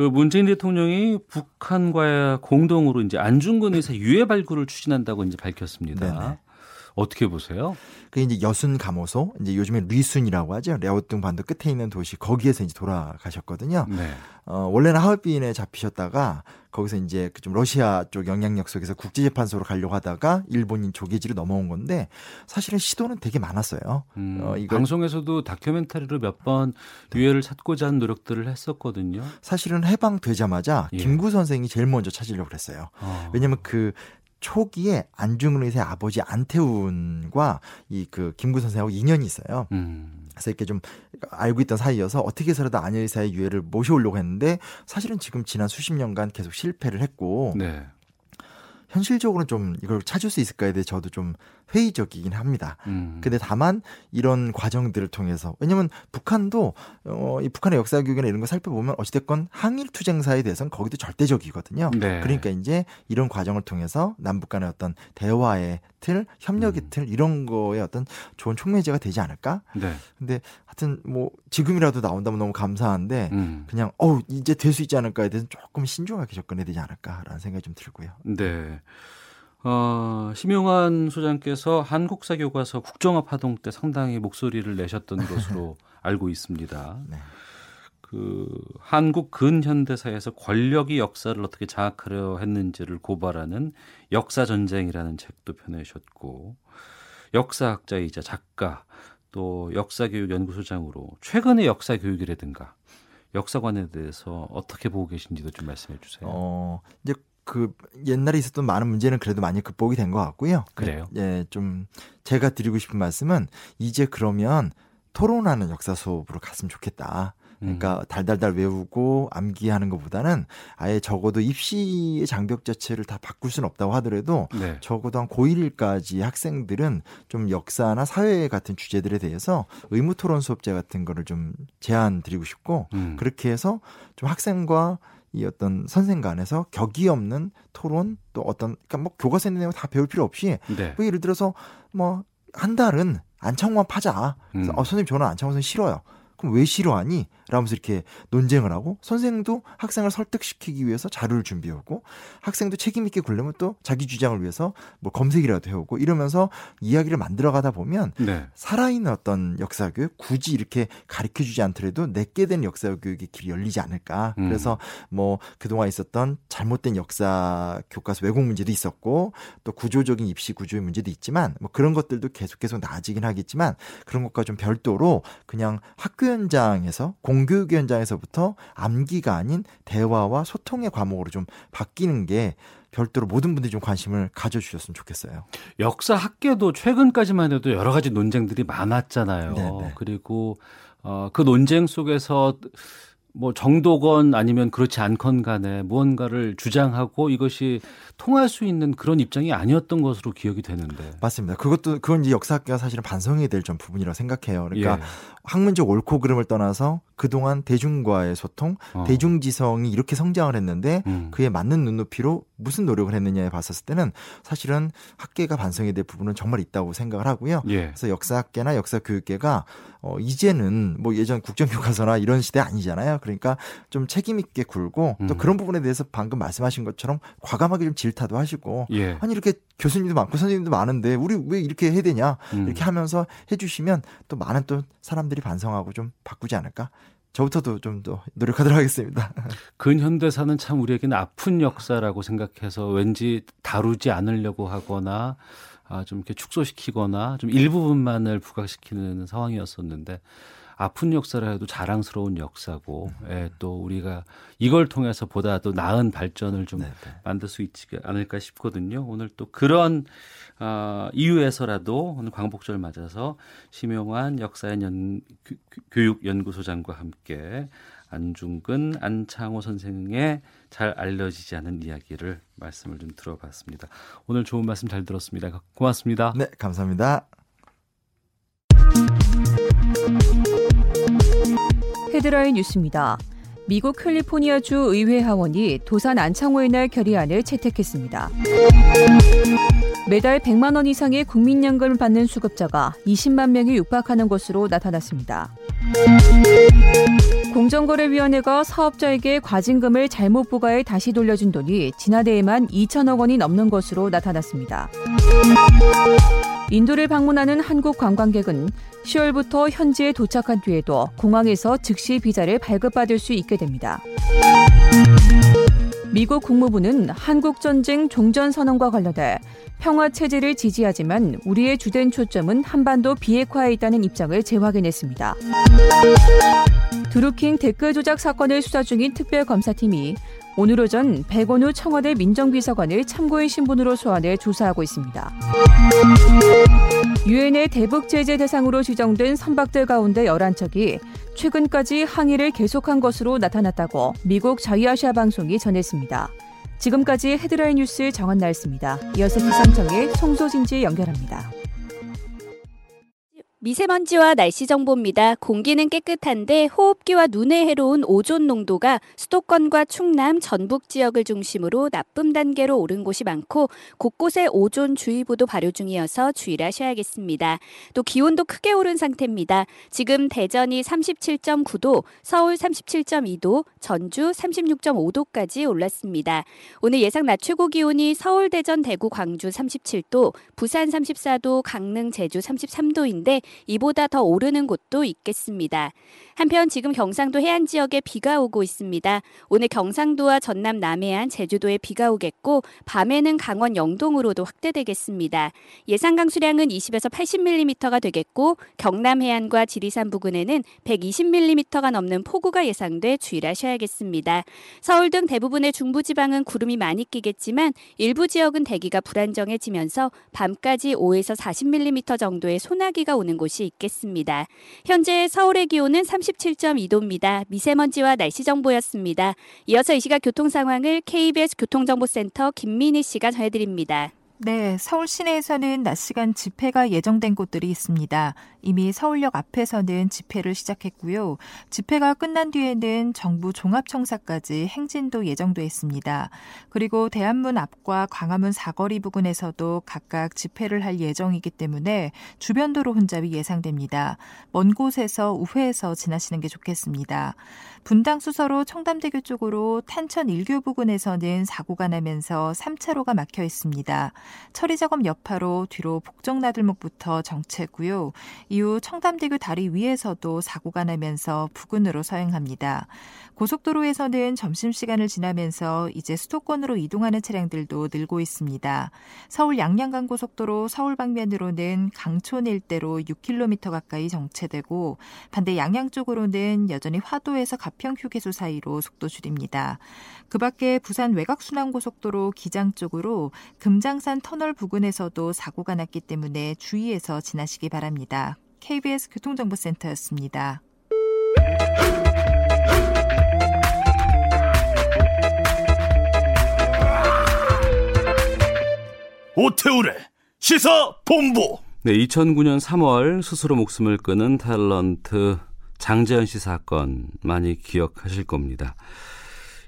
그 문재인 대통령이 북한과 공동으로 이제 안중근 의사 유해 발굴을 추진한다고 이제 밝혔습니다. 네네. 어떻게 보세요? 그 이제 여순 감호소, 이제 요즘에 리순이라고 하죠. 레오뚱 반도 끝에 있는 도시 거기에서 이제 돌아가셨거든요. 네. 어, 원래는 하얼빈에 잡히셨다가 거기서 이제 그좀 러시아 쪽 영향력 속에서 국제재판소로 가려고 하다가 일본인 조계지로 넘어온 건데 사실은 시도는 되게 많았어요. 음, 어, 이걸- 방송에서도 다큐멘터리로 몇 번 유해를 찾고자 하는 노력들을 했었거든요. 사실은 해방되자마자 예. 김구 선생이 제일 먼저 찾으려고 그랬어요. 어. 왜냐면 그 초기에 안중근 의사의 아버지 안태훈과 이 그 김구 선생하고 인연이 있어요. 음. 그래서 이렇게 좀 알고 있던 사이여서 어떻게 해서라도 안의 의사의 유해를 모셔오려고 했는데 사실은 지금 지난 수십 년간 계속 실패를 했고 네. 현실적으로는 좀 이걸 찾을 수 있을까에 대해 저도 좀 회의적이긴 합니다. 음. 근데 다만 이런 과정들을 통해서 왜냐면 북한도 어, 이 북한의 역사 교육이나 이런 거 살펴보면 어찌됐건 항일 투쟁사에 대해서는 거기도 절대적이거든요. 네. 그러니까 이제 이런 과정을 통해서 남북 간의 어떤 대화의 틀, 협력의 음. 틀 이런 거에 어떤 좋은 촉매제가 되지 않을까? 네. 근데 하여튼 뭐 지금이라도 나온다면 너무 감사한데 음. 그냥 어 이제 될 수 있지 않을까에 대해서 조금 신중하게 접근해야 되지 않을까라는 생각이 좀 들고요. 네. 어, 심용환 소장께서 한국사 교과서 국정화 파동 때 상당히 목소리를 내셨던 것으로 알고 있습니다. 네. 그 한국 근현대사에서 권력이 역사를 어떻게 장악하려 했는지를 고발하는 역사 전쟁이라는 책도 펴내셨고 역사학자이자 작가 또 역사교육 연구소장으로 최근의 역사 교육이라든가 역사관에 대해서 어떻게 보고 계신지도 좀 말씀해 주세요. 어, 이제 그 옛날에 있었던 많은 문제는 그래도 많이 극복이 된 것 같고요. 그래요? 예, 좀 제가 드리고 싶은 말씀은 이제 그러면 토론하는 역사 수업으로 갔으면 좋겠다. 그러니까 음. 달달달 외우고 암기하는 것보다는 아예 적어도 입시의 장벽 자체를 다 바꿀 수는 없다고 하더라도 네. 적어도 한 고1일까지 학생들은 좀 역사나 사회 같은 주제들에 대해서 의무 토론 수업제 같은 거를 좀 제안 드리고 싶고 음. 그렇게 해서 좀 학생과 이 어떤 선생 간에서 격이 없는 토론 또 어떤 그러니까 뭐 교과서 있는 내용 다 배울 필요 없이 네. 뭐 예를 들어서 뭐 한 달은 안창호만 파자. 그래서 음. 어 선생님 저는 안창호 선생 싫어요. 그럼 왜 싫어하니? 라면서 이렇게 논쟁을 하고 선생도 학생을 설득시키기 위해서 자료를 준비하고 학생도 책임 있게 굴려면 또 자기 주장을 위해서 뭐 검색이라도 해오고 이러면서 이야기를 만들어가다 보면 네. 살아있는 어떤 역사 교육 굳이 이렇게 가르쳐 주지 않더라도 내게 된 역사 교육의 길이 열리지 않을까. 음. 그래서 뭐 그동안 있었던 잘못된 역사 교과서 왜곡 문제도 있었고 또 구조적인 입시 구조의 문제도 있지만 뭐 그런 것들도 계속 계속 나아지긴 하겠지만 그런 것과 좀 별도로 그냥 학교 현장에서 공 교육 현장에서부터 암기가 아닌 대화와 소통의 과목으로 좀 바뀌는 게 별도로 모든 분들이 좀 관심을 가져주셨으면 좋겠어요. 역사 학계도 최근까지만 해도 여러 가지 논쟁들이 많았잖아요. 네, 네. 그리고 어, 그 논쟁 속에서 뭐 정도건 아니면 그렇지 않건 간에 무언가를 주장하고 이것이 통할 수 있는 그런 입장이 아니었던 것으로 기억이 되는데. 맞습니다. 그것도 그건 이제 역사학계가 사실은 반성해야 될 좀 부분이라 고 생각해요. 그러니까 예. 학문적 옳고 그름을 떠나서 그동안 대중과의 소통, 어. 대중지성이 이렇게 성장을 했는데 음. 그에 맞는 눈높이로 무슨 노력을 했느냐에 봤었을 때는 사실은 학계가 반성해야 될 부분은 정말 있다고 생각을 하고요. 예. 그래서 역사학계나 역사교육계가 어 이제는 뭐 예전 국정교과서나 이런 시대 아니잖아요. 그러니까 좀 책임 있게 굴고 또 음. 그런 부분에 대해서 방금 말씀하신 것처럼 과감하게 좀 질타도 하시고 예. 아니 이렇게 교수님도 많고 선생님도 많은데 우리 왜 이렇게 해야 되냐 음. 이렇게 하면서 해주시면 또 많은 또 사람들이 반성하고 좀 바꾸지 않을까 저부터도 좀 더 노력하도록 하겠습니다. 근현대사는 참 우리에게는 아픈 역사라고 생각해서 왠지 다루지 않으려고 하거나 아, 좀 이렇게 축소시키거나 좀 일부분만을 부각시키는 상황이었었는데 아픈 역사라 해도 자랑스러운 역사고 예, 또 우리가 이걸 통해서 보다 더 나은 발전을 좀 네, 네. 만들 수 있지 않을까 싶거든요. 오늘 또 그런 아, 이유에서라도 오늘 광복절 맞아서 심용환 역사연 연, 교- 교육연구소장과 함께 안중근 안창호 선생의 잘 알려지지 않은 이야기를 말씀을 좀 들어봤습니다. 오늘 좋은 말씀 잘 들었습니다. 고맙습니다. 네, 감사합니다. 헤드라인 뉴스입니다. 미국 캘리포니아주 의회 하원이 도산 안창호의 날 결의안을 채택했습니다. 매달 100만 원 이상의 국민연금을 받는 수급자가 20만 명이 육박하는 것으로 나타났습니다. 공정거래위원회가 사업자에게 과징금을 잘못 부과해 다시 돌려준 돈이 지난해에만 2천억 원이 넘는 것으로 나타났습니다. 인도를 방문하는 한국 관광객은 10월부터 현지에 도착한 뒤에도 공항에서 즉시 비자를 발급받을 수 있게 됩니다. 미국 국무부는 한국 전쟁 종전 선언과 관련해 평화 체제를 지지하지만 우리의 주된 초점은 한반도 비핵화에 있다는 입장을 재확인했습니다. 드루킹 댓글 조작 사건을 수사 중인 특별검사팀이 오늘 오전 백원우 청와대 민정비서관을 참고인 신분으로 소환해 조사하고 있습니다. 유엔의 대북 제재 대상으로 지정된 선박들 가운데 11척이 최근까지 항해를 계속한 것으로 나타났다고 미국 자유아시아 방송이 전했습니다. 지금까지 헤드라인 뉴스 정한 나였습니다. 이어서 기상청의 송소진지 연결합니다. 미세먼지와 날씨 정보입니다. 공기는 깨끗한데 호흡기와 눈에 해로운 오존 농도가 수도권과 충남, 전북 지역을 중심으로 나쁨 단계로 오른 곳이 많고 곳곳에 오존 주의보도 발효 중이어서 주의를 하셔야겠습니다. 또 기온도 크게 오른 상태입니다. 지금 대전이 37.9도, 서울 37.2도, 전주 36.5도까지 올랐습니다. 오늘 예상 낮 최고 기온이 서울, 대전, 대구, 광주 37도, 부산 34도, 강릉, 제주 33도인데 이보다 더 오르는 곳도 있겠습니다. 한편 지금 경상도 해안 지역에 비가 오고 있습니다. 오늘 경상도와 전남 남해안, 제주도에 비가 오겠고 밤에는 강원 영동으로도 확대되겠습니다. 예상 강수량은 20에서 80mm가 되겠고 경남 해안과 지리산 부근에는 120mm가 넘는 폭우가 예상돼 주의를 하셔야겠습니다. 서울 등 대부분의 중부지방은 구름이 많이 끼겠지만 일부 지역은 대기가 불안정해지면서 밤까지 5에서 40mm 정도의 소나기가 오는 곳이 있겠습니다. 현재 서울의 기온은 37.2도입니다. 미세먼지와 날씨 정보였습니다. 이어서 이 시각 교통 상황을 KBS 교통정보센터 김민희 씨가 전해드립니다. 네, 서울 시내에서는 낮 시간 집회가 예정된 곳들이 있습니다. 이미 서울역 앞에서는 집회를 시작했고요. 집회가 끝난 뒤에는 정부 종합청사까지 행진도 예정돼 있습니다. 그리고 대한문 앞과 광화문 사거리 부근에서도 각각 집회를 할 예정이기 때문에 주변 도로 혼잡이 예상됩니다. 먼 곳에서 우회해서 지나시는 게 좋겠습니다. 분당 수서로 청담대교 쪽으로 탄천 일교 부근에서는 사고가 나면서 3차로가 막혀 있습니다. 처리 작업 여파로 뒤로 복정나들목부터 정체고요. 이후 청담대교 다리 위에서도 사고가 나면서 부근으로 서행합니다. 고속도로에서는 점심시간을 지나면서 이제 수도권으로 이동하는 차량들도 늘고 있습니다. 서울 양양간 고속도로 서울 방면으로는 강촌 일대로 6km 가까이 정체되고 반대 양양 쪽으로는 여전히 화도에서 가평 휴게소 사이로 속도 줄입니다. 그 밖에 부산 외곽순환고속도로 기장 쪽으로 금장산 터널 부근에서도 사고가 났기 때문에 주의해서 지나시기 바랍니다. KBS 교통정보센터였습니다. 오태훈의 시사 본부. 네, 2009년 3월 스스로 목숨을 끊은 탤런트 장자연 씨 사건 많이 기억하실 겁니다.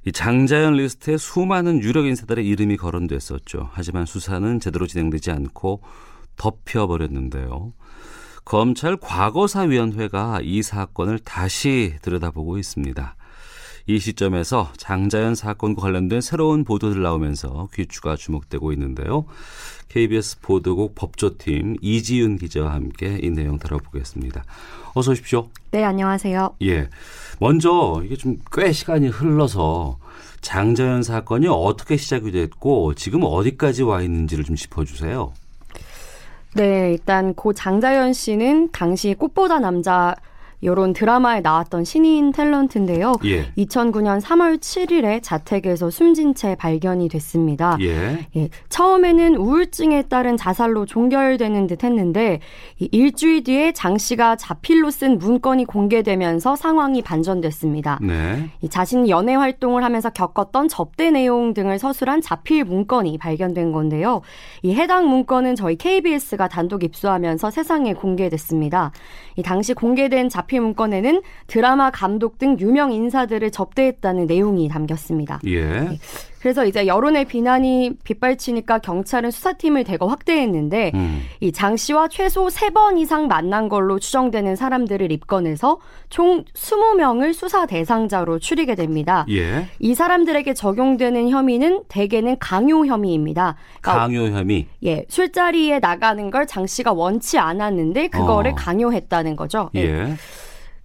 이 장자연 리스트에 수많은 유력 인사들의 이름이 거론됐었죠. 하지만 수사는 제대로 진행되지 않고 덮여버렸는데요. 검찰 과거사위원회가 이 사건을 다시 들여다보고 있습니다. 이 시점에서 장자연 사건과 관련된 새로운 보도들 나오면서 귀추가 주목되고 있는데요. KBS 보도국 법조팀 이지윤 기자와 함께 이 내용 다뤄보겠습니다. 어서 오십시오. 네, 안녕하세요. 예. 먼저 이게 좀 꽤 시간이 흘러서 장자연 사건이 어떻게 시작이 됐고 지금 어디까지 와 있는지를 좀 짚어주세요. 네, 일단 고 장자연 씨는 당시 꽃보다 남자 이런 드라마에 나왔던 신인 탤런트인데요. 예. 2009년 3월 7일에 자택에서 숨진 채 발견이 됐습니다. 예. 예. 처음에는 우울증에 따른 자살로 종결되는 듯 했는데 일주일 뒤에 장 씨가 자필로 쓴 문건이 공개되면서 상황이 반전됐습니다. 네. 자신이 연애 활동을 하면서 겪었던 접대 내용 등을 서술한 자필 문건이 발견된 건데요. 이 해당 문건은 저희 KBS가 단독 입수하면서 세상에 공개됐습니다. 이 당시 공개된 자필 문건에는 드라마 감독 등 유명 인사들을 접대했다는 내용이 담겼습니다. 예. 네. 그래서 이제 여론의 비난이 빗발치니까 경찰은 수사팀을 대거 확대했는데 음. 이장 씨와 최소 세 번 이상 만난 걸로 추정되는 사람들을 입건해서 총 20명을 수사 대상자로 추리게 됩니다. 예. 이 사람들에게 적용되는 혐의는 대개는 강요 혐의입니다. 그러니까 강요 혐의. 예, 술자리에 나가는 걸 장 씨가 원치 않았는데 그거를 어. 강요했다는 거죠. 예.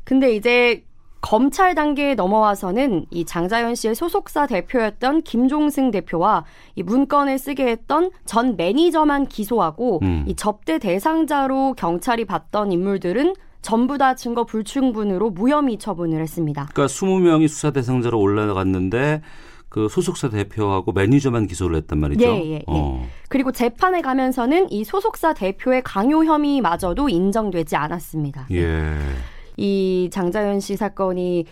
근데 이제 검찰 단계에 넘어와서는 이 장자연 씨의 소속사 대표였던 김종승 대표와 이 문건을 쓰게 했던 전 매니저만 기소하고 음. 이 접대 대상자로 경찰이 봤던 인물들은 전부 다 증거 불충분으로 무혐의 처분을 했습니다. 그러니까 20명이 수사 대상자로 올라갔는데 그 소속사 대표하고 매니저만 기소를 했단 말이죠. 예, 예, 예. 어. 그리고 재판에 가면서는 이 소속사 대표의 강요 혐의마저도 인정되지 않았습니다. 예. 이 장자연 씨 사건이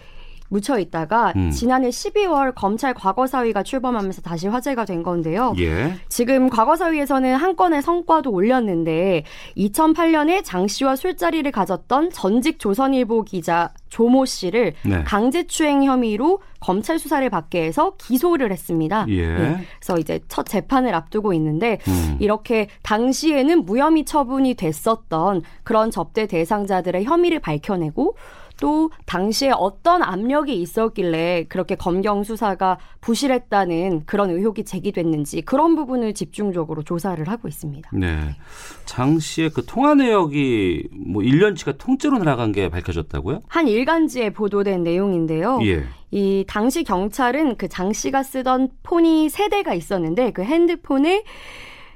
묻혀 있다가 음. 지난해 12월 검찰 과거사위가 출범하면서 다시 화제가 된 건데요. 예. 지금 과거사위에서는 한 건의 성과도 올렸는데 2008년에 장 씨와 술자리를 가졌던 전직 조선일보 기자 조모 씨를 네. 강제추행 혐의로 검찰 수사를 받게 해서 기소를 했습니다. 예. 그래서 이제 첫 재판을 앞두고 있는데 음. 이렇게 당시에는 무혐의 처분이 됐었던 그런 접대 대상자들의 혐의를 밝혀내고 또 당시에 어떤 압력이 있었길래 그렇게 검경 수사가 부실했다는 그런 의혹이 제기됐는지 그런 부분을 집중적으로 조사를 하고 있습니다. 네. 장 씨의 그 통화 내역이 뭐 1년치가 통째로 날아간 게 밝혀졌다고요? 한 일간지에 보도된 내용인데요. 예. 이 당시 경찰은 그 장 씨가 쓰던 폰이 세 대가 있었는데 그 핸드폰에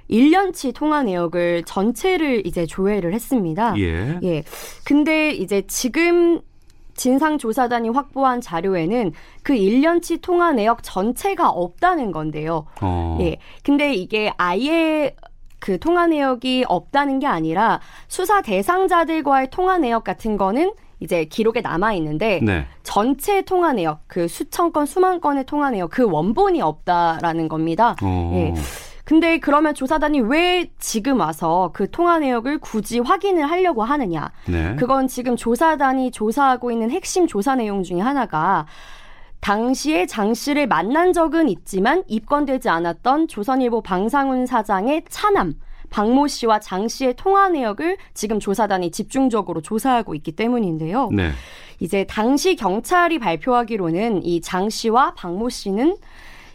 1년치 통화 내역을 전체를 이제 조회를 했습니다. 예. 예. 근데 이제 지금 진상조사단이 확보한 자료에는 그 1년치 통화 내역 전체가 없다는 건데요. 어. 예. 근데 이게 아예 그 통화 내역이 없다는 게 아니라 수사 대상자들과의 통화 내역 같은 거는 이제 기록에 남아 있는데 네. 전체 통화 내역 그 수천 건 수만 건의 통화 내역 그 원본이 없다라는 겁니다. 어. 예. 근데 그러면 조사단이 왜 지금 와서 그 통화 내역을 굳이 확인을 하려고 하느냐? 네. 그건 지금 조사단이 조사하고 있는 핵심 조사 내용 중에 하나가 당시에 장 씨를 만난 적은 있지만 입건되지 않았던 조선일보 방상훈 사장의 차남 박모 씨와 장 씨의 통화 내역을 지금 조사단이 집중적으로 조사하고 있기 때문인데요. 네. 이제 당시 경찰이 발표하기로는 이 장 씨와 박모 씨는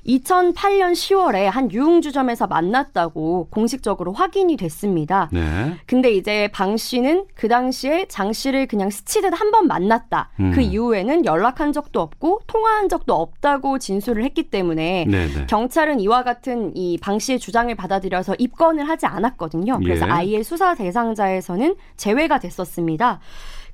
2008년 10월에 한 유흥주점에서 만났다고 공식적으로 확인이 됐습니다. 네. 근데 이제 방 씨는 그 당시에 장 씨를 그냥 스치듯 한 번 만났다. 음. 그 이후에는 연락한 적도 없고 통화한 적도 없다고 진술을 했기 때문에 네네. 경찰은 이와 같은 이 방 씨의 주장을 받아들여서 입건을 하지 않았거든요. 그래서 예. 아예 수사 대상자에서는 제외가 됐었습니다.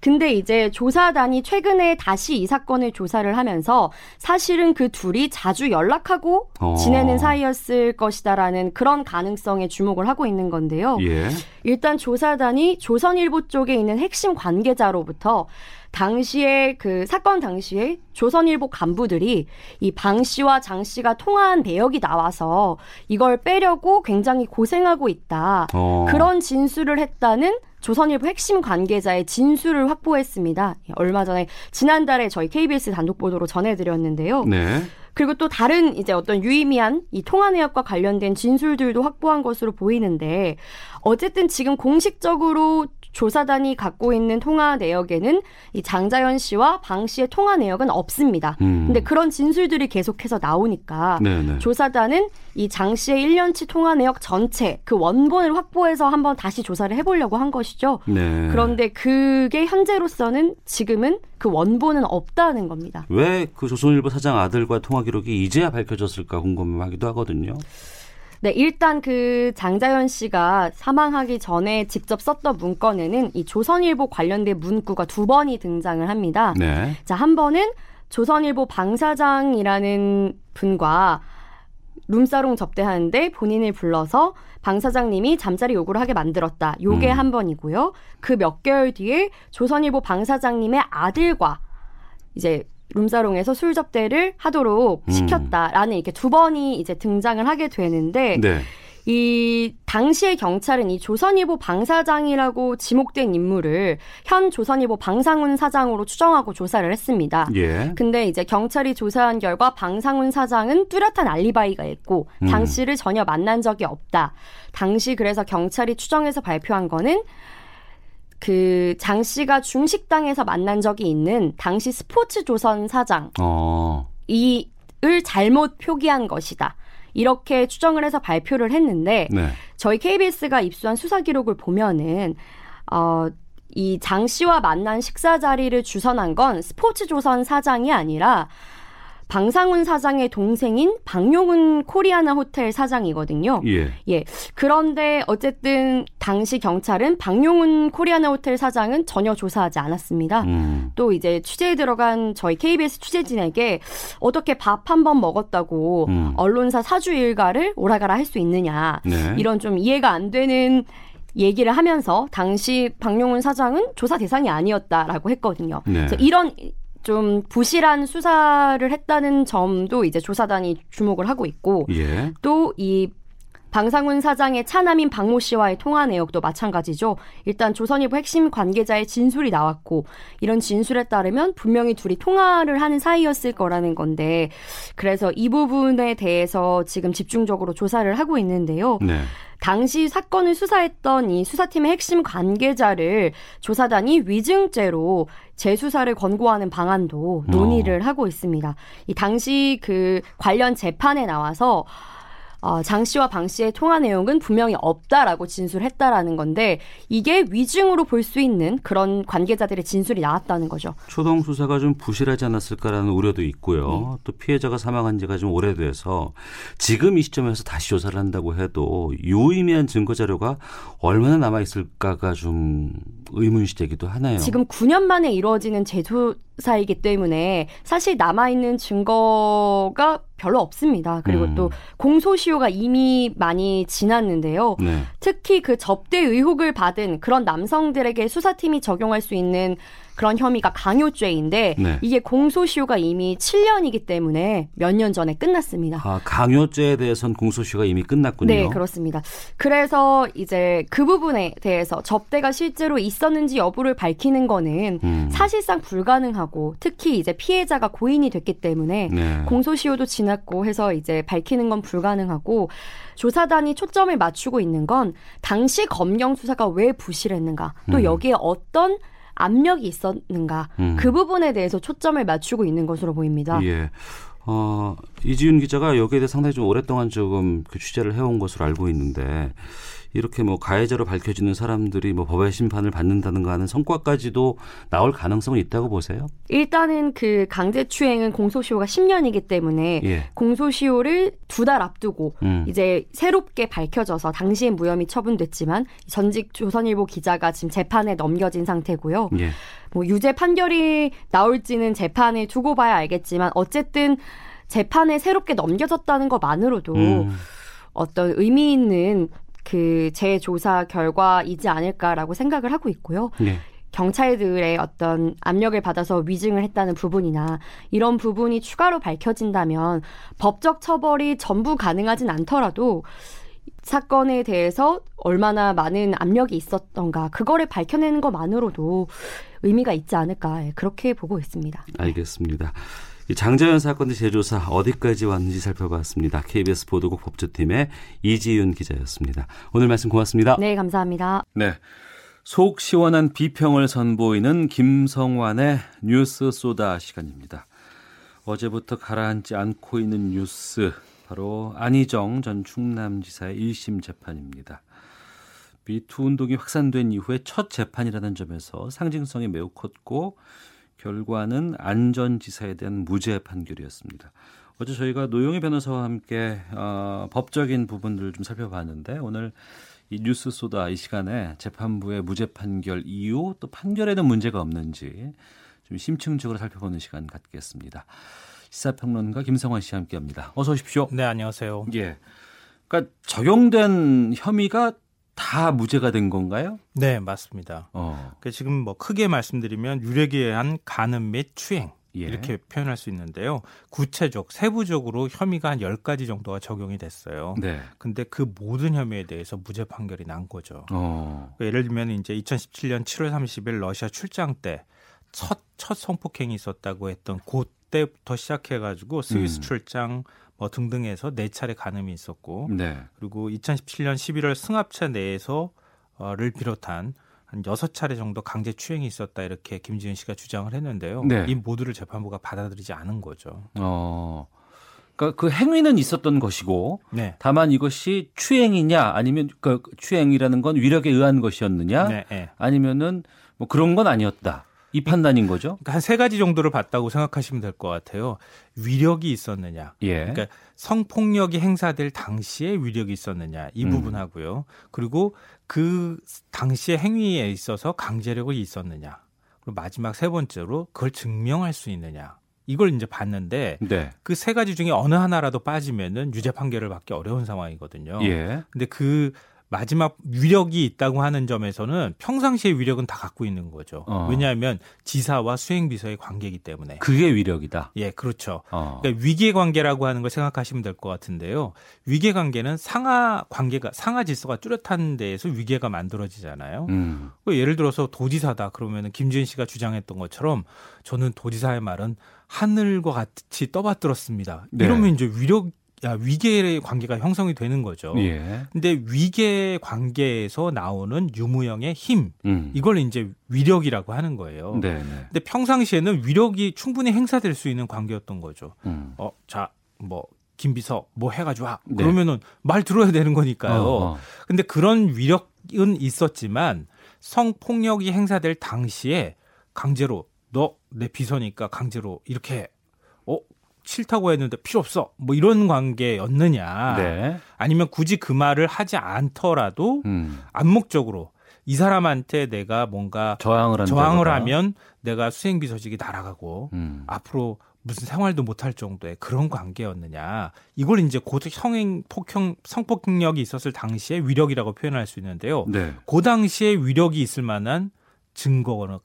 근데 이제 조사단이 최근에 다시 이 사건을 조사를 하면서 사실은 그 둘이 자주 연락하고 어. 지내는 사이였을 것이다라는 그런 가능성에 주목을 하고 있는 건데요. 예. 일단 조사단이 조선일보 쪽에 있는 핵심 관계자로부터 당시에 그 사건 당시에 조선일보 간부들이 이 방 씨와 장 씨가 통화한 내역이 나와서 이걸 빼려고 굉장히 고생하고 있다. 어. 그런 진술을 했다는 조선일보 핵심 관계자의 진술을 확보했습니다. 얼마 전에 지난달에 저희 KBS 단독 보도로 전해드렸는데요. 네. 그리고 또 다른 이제 어떤 유의미한 이 통화 내역과 관련된 진술들도 확보한 것으로 보이는데 어쨌든 지금 공식적으로 조사단이 갖고 있는 통화 내역에는 이 장자연 씨와 방 씨의 통화 내역은 없습니다. 음. 근데 그런 진술들이 계속해서 나오니까 네네. 조사단은 이 장 씨의 1년치 통화 내역 전체 그 원본을 확보해서 한번 다시 조사를 해보려고 한 것이죠. 네. 그런데 그게 현재로서는 지금은 그 원본은 없다는 겁니다. 왜 그 조선일보 사장 아들과 통화 기록이 이제야 밝혀졌을까 궁금하기도 하거든요. 네, 일단 그 장자연 씨가 사망하기 전에 직접 썼던 문건에는 이 조선일보 관련된 문구가 두 번이 등장을 합니다. 네. 자, 한 번은 조선일보 방사장이라는 분과 룸사롱 접대하는데 본인을 불러서 방 사장님이 잠자리 요구를 하게 만들었다. 요게 음. 한 번이고요. 그 몇 개월 뒤에 조선일보 방 사장님의 아들과 이제 룸사롱에서 술 접대를 하도록 음. 시켰다라는 이렇게 두 번이 이제 등장을 하게 되는데 네. 이 당시의 경찰은 이 조선일보 방사장이라고 지목된 인물을 현 조선일보 방상훈 사장으로 추정하고 조사를 했습니다. 예. 근데 이제 경찰이 조사한 결과 방상훈 사장은 뚜렷한 알리바이가 있고 음. 장 씨를 전혀 만난 적이 없다. 당시 그래서 경찰이 추정해서 발표한 거는 그 장 씨가 중식당에서 만난 적이 있는 당시 스포츠 조선 사장 어. 이을 잘못 표기한 것이다. 이렇게 추정을 해서 발표를 했는데 네. 저희 KBS가 입수한 수사 기록을 보면은 어. 이 장 씨와 만난 식사 자리를 주선한 건 스포츠 조선 사장이 아니라 방상훈 사장의 동생인 방용훈 코리아나 호텔 사장이거든요. 예. 예. 그런데 어쨌든 당시 경찰은 방용훈 코리아나 호텔 사장은 전혀 조사하지 않았습니다. 음. 또 이제 취재에 들어간 저희 KBS 취재진에게 어떻게 밥 한 번 먹었다고 음. 언론사 사주 일가를 오라가라 할 수 있느냐. 네. 이런 좀 이해가 안 되는 얘기를 하면서 당시 방용훈 사장은 조사 대상이 아니었다라고 했거든요. 네. 이런 좀 부실한 수사를 했다는 점도 이제 조사단이 주목을 하고 있고 예. 또이 방상훈 사장의 차남인 박모 씨와의 통화 내역도 마찬가지죠. 일단 조선일보 핵심 관계자의 진술이 나왔고 이런 진술에 따르면 분명히 둘이 통화를 하는 사이였을 거라는 건데 그래서 이 부분에 대해서 지금 집중적으로 조사를 하고 있는데요. 네. 당시 사건을 수사했던 이 수사팀의 핵심 관계자를 조사단이 위증죄로 재수사를 권고하는 방안도 논의를 어. 하고 있습니다. 이 당시 그 관련 재판에 나와서 어, 장 씨와 방 씨의 통화 내용은 분명히 없다라고 진술했다라는 건데 이게 위증으로 볼 수 있는 그런 관계자들의 진술이 나왔다는 거죠. 초동 수사가 좀 부실하지 않았을까라는 우려도 있고요. 네. 또 피해자가 사망한 지가 좀 오래돼서 지금 이 시점에서 다시 조사를 한다고 해도 유의미한 증거 자료가 얼마나 남아 있을까가 좀 의문시 되기도 하나요. 지금 9년 만에 이루어지는 재조사이기 때문에 사실 남아 있는 증거가 별로 없습니다. 그리고 음. 또 공소시효가 이미 많이 지났는데요. 네. 특히 그 접대 의혹을 받은 그런 남성들에게 수사팀이 적용할 수 있는 그런 혐의가 강요죄인데 네. 이게 공소시효가 이미 7년이기 때문에 몇 년 전에 끝났습니다. 아, 강요죄에 대해서는 공소시효가 이미 끝났군요. 네, 그렇습니다. 그래서 이제 그 부분에 대해서 접대가 실제로 있었는지 여부를 밝히는 거는 음. 사실상 불가능하고 특히 이제 피해자가 고인이 됐기 때문에 네. 공소시효도 지났고 해서 이제 밝히는 건 불가능하고 조사단이 초점을 맞추고 있는 건 당시 검경 수사가 왜 부실했는가 또 음. 여기에 어떤 압력이 있었는가 음. 그 부분에 대해서 초점을 맞추고 있는 것으로 보입니다. 예. 어, 이지윤 기자가 여기에 대해 상당히 좀 오랫동안 조금 그 취재를 해온 것으로 알고 있는데 이렇게 뭐 가해자로 밝혀지는 사람들이 뭐 법의 심판을 받는다든가 하는 성과까지도 나올 가능성은 있다고 보세요? 일단은 그 강제추행은 공소시효가 10년이기 때문에 예. 공소시효를 두 달 앞두고 음. 이제 새롭게 밝혀져서 당시엔 무혐의 처분됐지만 전직 조선일보 기자가 지금 재판에 넘겨진 상태고요. 예. 뭐 유죄 판결이 나올지는 재판에 두고 봐야 알겠지만 어쨌든 재판에 새롭게 넘겨졌다는 것만으로도 음. 어떤 의미 있는 그 재조사 결과이지 않을까라고 생각을 하고 있고요. 네. 경찰들의 어떤 압력을 받아서 위증을 했다는 부분이나 이런 부분이 추가로 밝혀진다면 법적 처벌이 전부 가능하진 않더라도 사건에 대해서 얼마나 많은 압력이 있었던가 그거를 밝혀내는 것만으로도 의미가 있지 않을까 그렇게 보고 있습니다. 알겠습니다. 장자연 사건의 재조사 어디까지 왔는지 살펴봤습니다. KBS 보도국 법조팀의 이지윤 기자였습니다. 오늘 말씀 고맙습니다. 네, 감사합니다. 네. 속 시원한 비평을 선보이는 김성환의 뉴스 소다 시간입니다. 어제부터 가라앉지 않고 있는 뉴스 바로 안희정 전 충남지사의 1심 재판입니다. 미투 운동이 확산된 이후에 첫 재판이라는 점에서 상징성이 매우 컸고 결과는 안전지사에 대한 무죄 판결이었습니다. 어제 저희가 노영희 변호사와 함께 어, 법적인 부분들을 좀 살펴봤는데 오늘 이 뉴스 소다 이 시간에 재판부의 무죄 판결 이유 또 판결에는 문제가 없는지 좀 심층적으로 살펴보는 시간 갖겠습니다. 시사평론가 김성환 씨와 함께합니다. 어서 오십시오. 네, 안녕하세요. 예. 그러니까 적용된 혐의가 다 무죄가 된 건가요? 네, 맞습니다. 어. 그 지금 뭐 크게 말씀드리면 유력에 의한 간음 및 추행 예. 이렇게 표현할 수 있는데요. 구체적, 세부적으로 혐의가 한 10가지 정도가 적용이 됐어요. 네. 근데 그 모든 혐의에 대해서 무죄 판결이 난 거죠. 어. 그러니까 예를 들면 이제 2017년 7월 30일 러시아 출장 때 첫, 첫 성폭행이 있었다고 했던 그때부터 시작해가지고 스위스 음. 출장 뭐 등등해서 네 차례 간음이 있었고 네. 그리고 2017년 11월 승합차 내에서를 비롯한 한 여섯 차례 정도 강제 추행이 있었다 이렇게 김지은 씨가 주장을 했는데요. 네. 이 모두를 재판부가 받아들이지 않은 거죠. 어. 그러니까 그 행위는 있었던 것이고 네. 다만 이것이 추행이냐 아니면 그 추행이라는 건 위력에 의한 것이었느냐 네, 네. 아니면은 뭐 그런 건 아니었다. 이 판단인 거죠? 그러니까 한 세 가지 정도를 봤다고 생각하시면 될 것 같아요. 위력이 있었느냐. 예. 그러니까 성폭력이 행사될 당시에 위력이 있었느냐. 이 음. 부분하고요. 그리고 그 당시의 행위에 있어서 강제력이 있었느냐. 그리고 마지막 세 번째로 그걸 증명할 수 있느냐. 이걸 이제 봤는데 네. 그세 가지 중에 어느 하나라도 빠지면은 유죄 판결을 받기 어려운 상황이거든요. 예. 근데 그 마지막 위력이 있다고 하는 점에서는 평상시의 위력은 다 갖고 있는 거죠. 어. 왜냐하면 지사와 수행비서의 관계이기 때문에. 그게 위력이다. 예, 그렇죠. 어. 그러니까 위계 관계라고 하는 걸 생각하시면 될 것 같은데요. 위계 관계는 상하 관계가 상하 질서가 뚜렷한 데에서 위계가 만들어지잖아요. 음. 그 예를 들어서 도지사다 그러면은 김지은 씨가 주장했던 것처럼 저는 도지사의 말은 하늘과 같이 떠받들었습니다. 네. 이러면 이제 위력 야, 위계 관계가 형성이 되는 거죠. 예. 근데 위계 관계에서 나오는 유무형의 힘, 음. 이걸 이제 위력이라고 하는 거예요. 네네. 네. 근데 평상시에는 위력이 충분히 행사될 수 있는 관계였던 거죠. 음. 어, 자, 뭐 김비서 뭐 해가지고 와 네. 그러면은 말 들어야 되는 거니까요. 어, 어. 근데 그런 위력은 있었지만 성폭력이 행사될 당시에 강제로 너 내 비서니까 강제로 이렇게 어 싫다고 했는데 필요 없어. 뭐 이런 관계였느냐. 네. 아니면 굳이 그 말을 하지 않더라도 음. 암묵적으로 이 사람한테 내가 뭔가 저항을, 저항을 하면 내가 수행비서직이 날아가고 음. 앞으로 무슨 생활도 못할 정도의 그런 관계였느냐. 이걸 이제 곧 성행 폭행 성폭력이 있었을 당시에 위력이라고 표현할 수 있는데요. 네. 그 당시에 위력이 있을 만한 증거가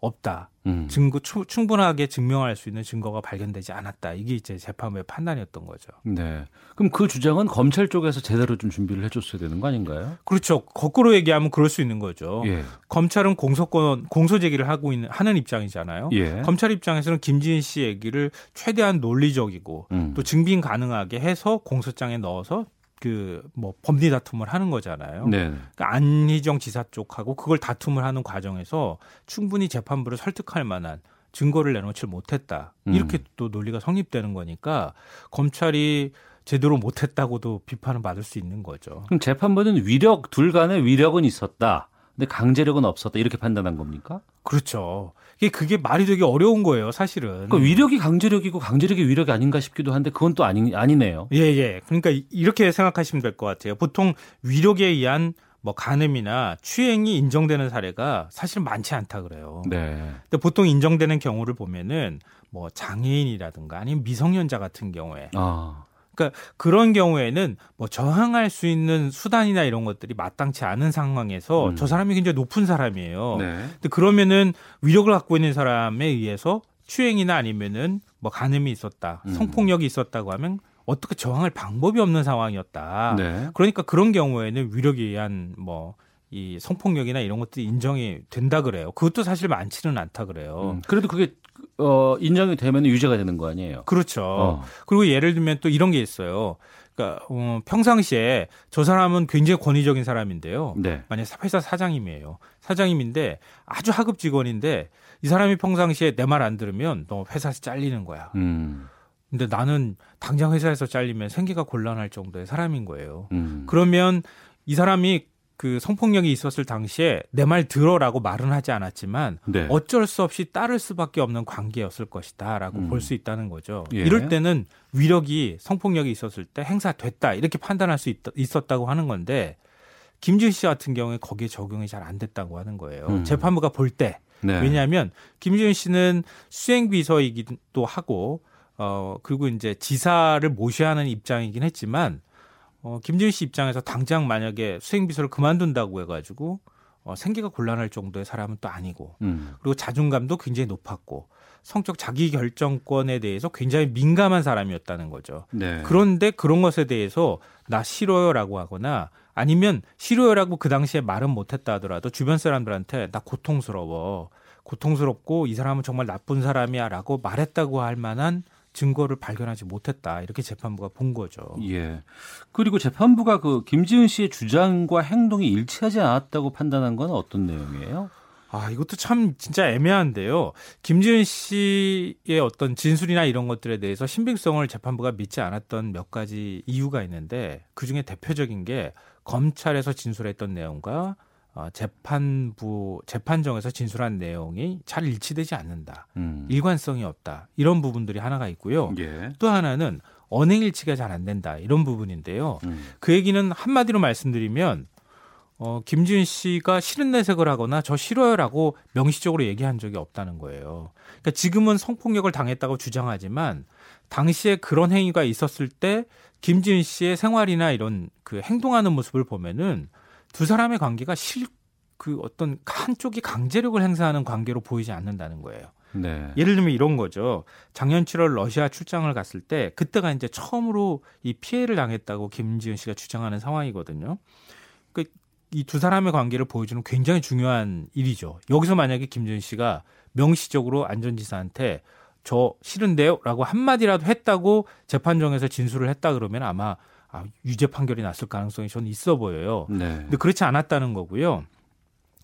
없다. 음. 증거 충분하게 증명할 수 있는 증거가 발견되지 않았다. 이게 이제 재판부의 판단이었던 거죠. 네. 그럼 그 주장은 검찰 쪽에서 제대로 좀 준비를 해줬어야 되는 거 아닌가요? 그렇죠. 거꾸로 얘기하면 그럴 수 있는 거죠. 예. 검찰은 공소권 공소 제기를 하고 있는 하는 입장이잖아요. 예. 검찰 입장에서는 김지은 씨 얘기를 최대한 논리적이고 음. 또 증빙 가능하게 해서 공소장에 넣어서 그뭐 법리 다툼을 하는 거잖아요. 네. 그러니까 안희정 지사 쪽하고 그걸 다툼을 하는 과정에서 충분히 재판부를 설득할 만한 증거를 내놓지 못했다. 음. 이렇게 음. 또 논리가 성립되는 거니까 검찰이 제대로 못했다고도 비판을 받을 수 있는 거죠. 그럼 재판부는 위력 둘 간의 위력은 있었다. 근데 강제력은 없었다 이렇게 판단한 겁니까? 그렇죠. 이게 그게 말이 되게 어려운 거예요, 사실은. 그러니까 위력이 강제력이고 강제력이 위력이 아닌가 싶기도 한데 그건 또 아니 아니네요. 예, 예. 그러니까 이렇게 생각하시면 될 것 같아요. 보통 위력에 의한 뭐 간음이나 추행이 인정되는 사례가 사실 많지 않다 그래요. 네. 근데 보통 인정되는 경우를 보면은 뭐 장애인이라든가 아니면 미성년자 같은 경우에 아. 그러니까 그런 경우에는 뭐 저항할 수 있는 수단이나 이런 것들이 마땅치 않은 상황에서 음. 저 사람이 굉장히 높은 사람이에요. 네. 근데 그러면은 위력을 갖고 있는 사람에 의해서 추행이나 아니면은 뭐 간음이 있었다, 음. 성폭력이 있었다고 하면 어떻게 저항할 방법이 없는 상황이었다. 네. 그러니까 그런 경우에는 위력에 의한 뭐 이 성폭력이나 이런 것들이 인정이 된다 그래요. 그것도 사실 많지는 않다 그래요. 음, 그래도 그게 어, 인정이 되면 유죄가 되는 거 아니에요? 그렇죠. 어. 그리고 예를 들면 또 이런 게 있어요. 그러니까 어, 평상시에 저 사람은 굉장히 권위적인 사람인데요. 네. 만약 회사 사장님이에요. 사장님인데 아주 하급 직원인데 이 사람이 평상시에 내 말 안 들으면 너 회사에서 잘리는 거야. 음. 근데 나는 당장 회사에서 잘리면 생계가 곤란할 정도의 사람인 거예요. 음. 그러면 이 사람이 그 성폭력이 있었을 당시에 내 말 들어라고 말은 하지 않았지만 네. 어쩔 수 없이 따를 수밖에 없는 관계였을 것이다라고 음. 볼수 있다는 거죠. 예. 이럴 때는 위력이 성폭력이 있었을 때 행사됐다 이렇게 판단할 수 있, 있었다고 하는 건데 김준 씨 같은 경우에 거기에 적용이 잘 안 됐다고 하는 거예요. 음. 재판부가 볼 때. 네. 왜냐하면 김준 씨는 수행 비서이기도 하고 어 그리고 이제 지사를 모셔야 하는 입장이긴 했지만 어, 김지은 씨 입장에서 당장 만약에 수행비서를 그만둔다고 해가지고 어, 생계가 곤란할 정도의 사람은 또 아니고 음. 그리고 자존감도 굉장히 높았고 성적 자기 결정권에 대해서 굉장히 민감한 사람이었다는 거죠. 네. 그런데 그런 것에 대해서 나 싫어요라고 하거나 아니면 싫어요라고 그 당시에 말은 못했다 하더라도 주변 사람들한테 나 고통스러워, 고통스럽고 이 사람은 정말 나쁜 사람이야라고 말했다고 할 만한 증거를 발견하지 못했다 이렇게 재판부가 본 거죠. 예. 그리고 재판부가 그 김지은 씨의 주장과 행동이 일치하지 않았다고 판단한 건 어떤 내용이에요? 아, 이것도 참 진짜 애매한데요. 김지은 씨의 어떤 진술이나 이런 것들에 대해서 신빙성을 재판부가 믿지 않았던 몇 가지 이유가 있는데 그 중에 대표적인 게 검찰에서 진술했던 내용과 어, 재판부 재판정에서 진술한 내용이 잘 일치되지 않는다. 음. 일관성이 없다. 이런 부분들이 하나가 있고요. 예. 또 하나는 언행 일치가 잘 안 된다. 이런 부분인데요. 음. 그 얘기는 한마디로 말씀드리면 어, 김지은 씨가 싫은 내색을 하거나 저 싫어요라고 명시적으로 얘기한 적이 없다는 거예요. 그러니까 지금은 성폭력을 당했다고 주장하지만 당시에 그런 행위가 있었을 때 김지은 씨의 생활이나 이런 그 행동하는 모습을 보면은 두 사람의 관계가 실 그 어떤 한쪽이 강제력을 행사하는 관계로 보이지 않는다는 거예요. 네. 예를 들면 이런 거죠. 작년 7월 러시아 출장을 갔을 때 그때가 이제 처음으로 이 피해를 당했다고 김지은 씨가 주장하는 상황이거든요. 그이두 사람의 관계를 보여주는 굉장히 중요한 일이죠. 여기서 만약에 김지은 씨가 명시적으로 안전지사한테 저 싫은데요라고 한마디라도 했다고 재판정에서 진술을 했다 그러면 아마 아, 유죄 판결이 났을 가능성이 저는 있어 보여요. 네. 근데 그렇지 않았다는 거고요.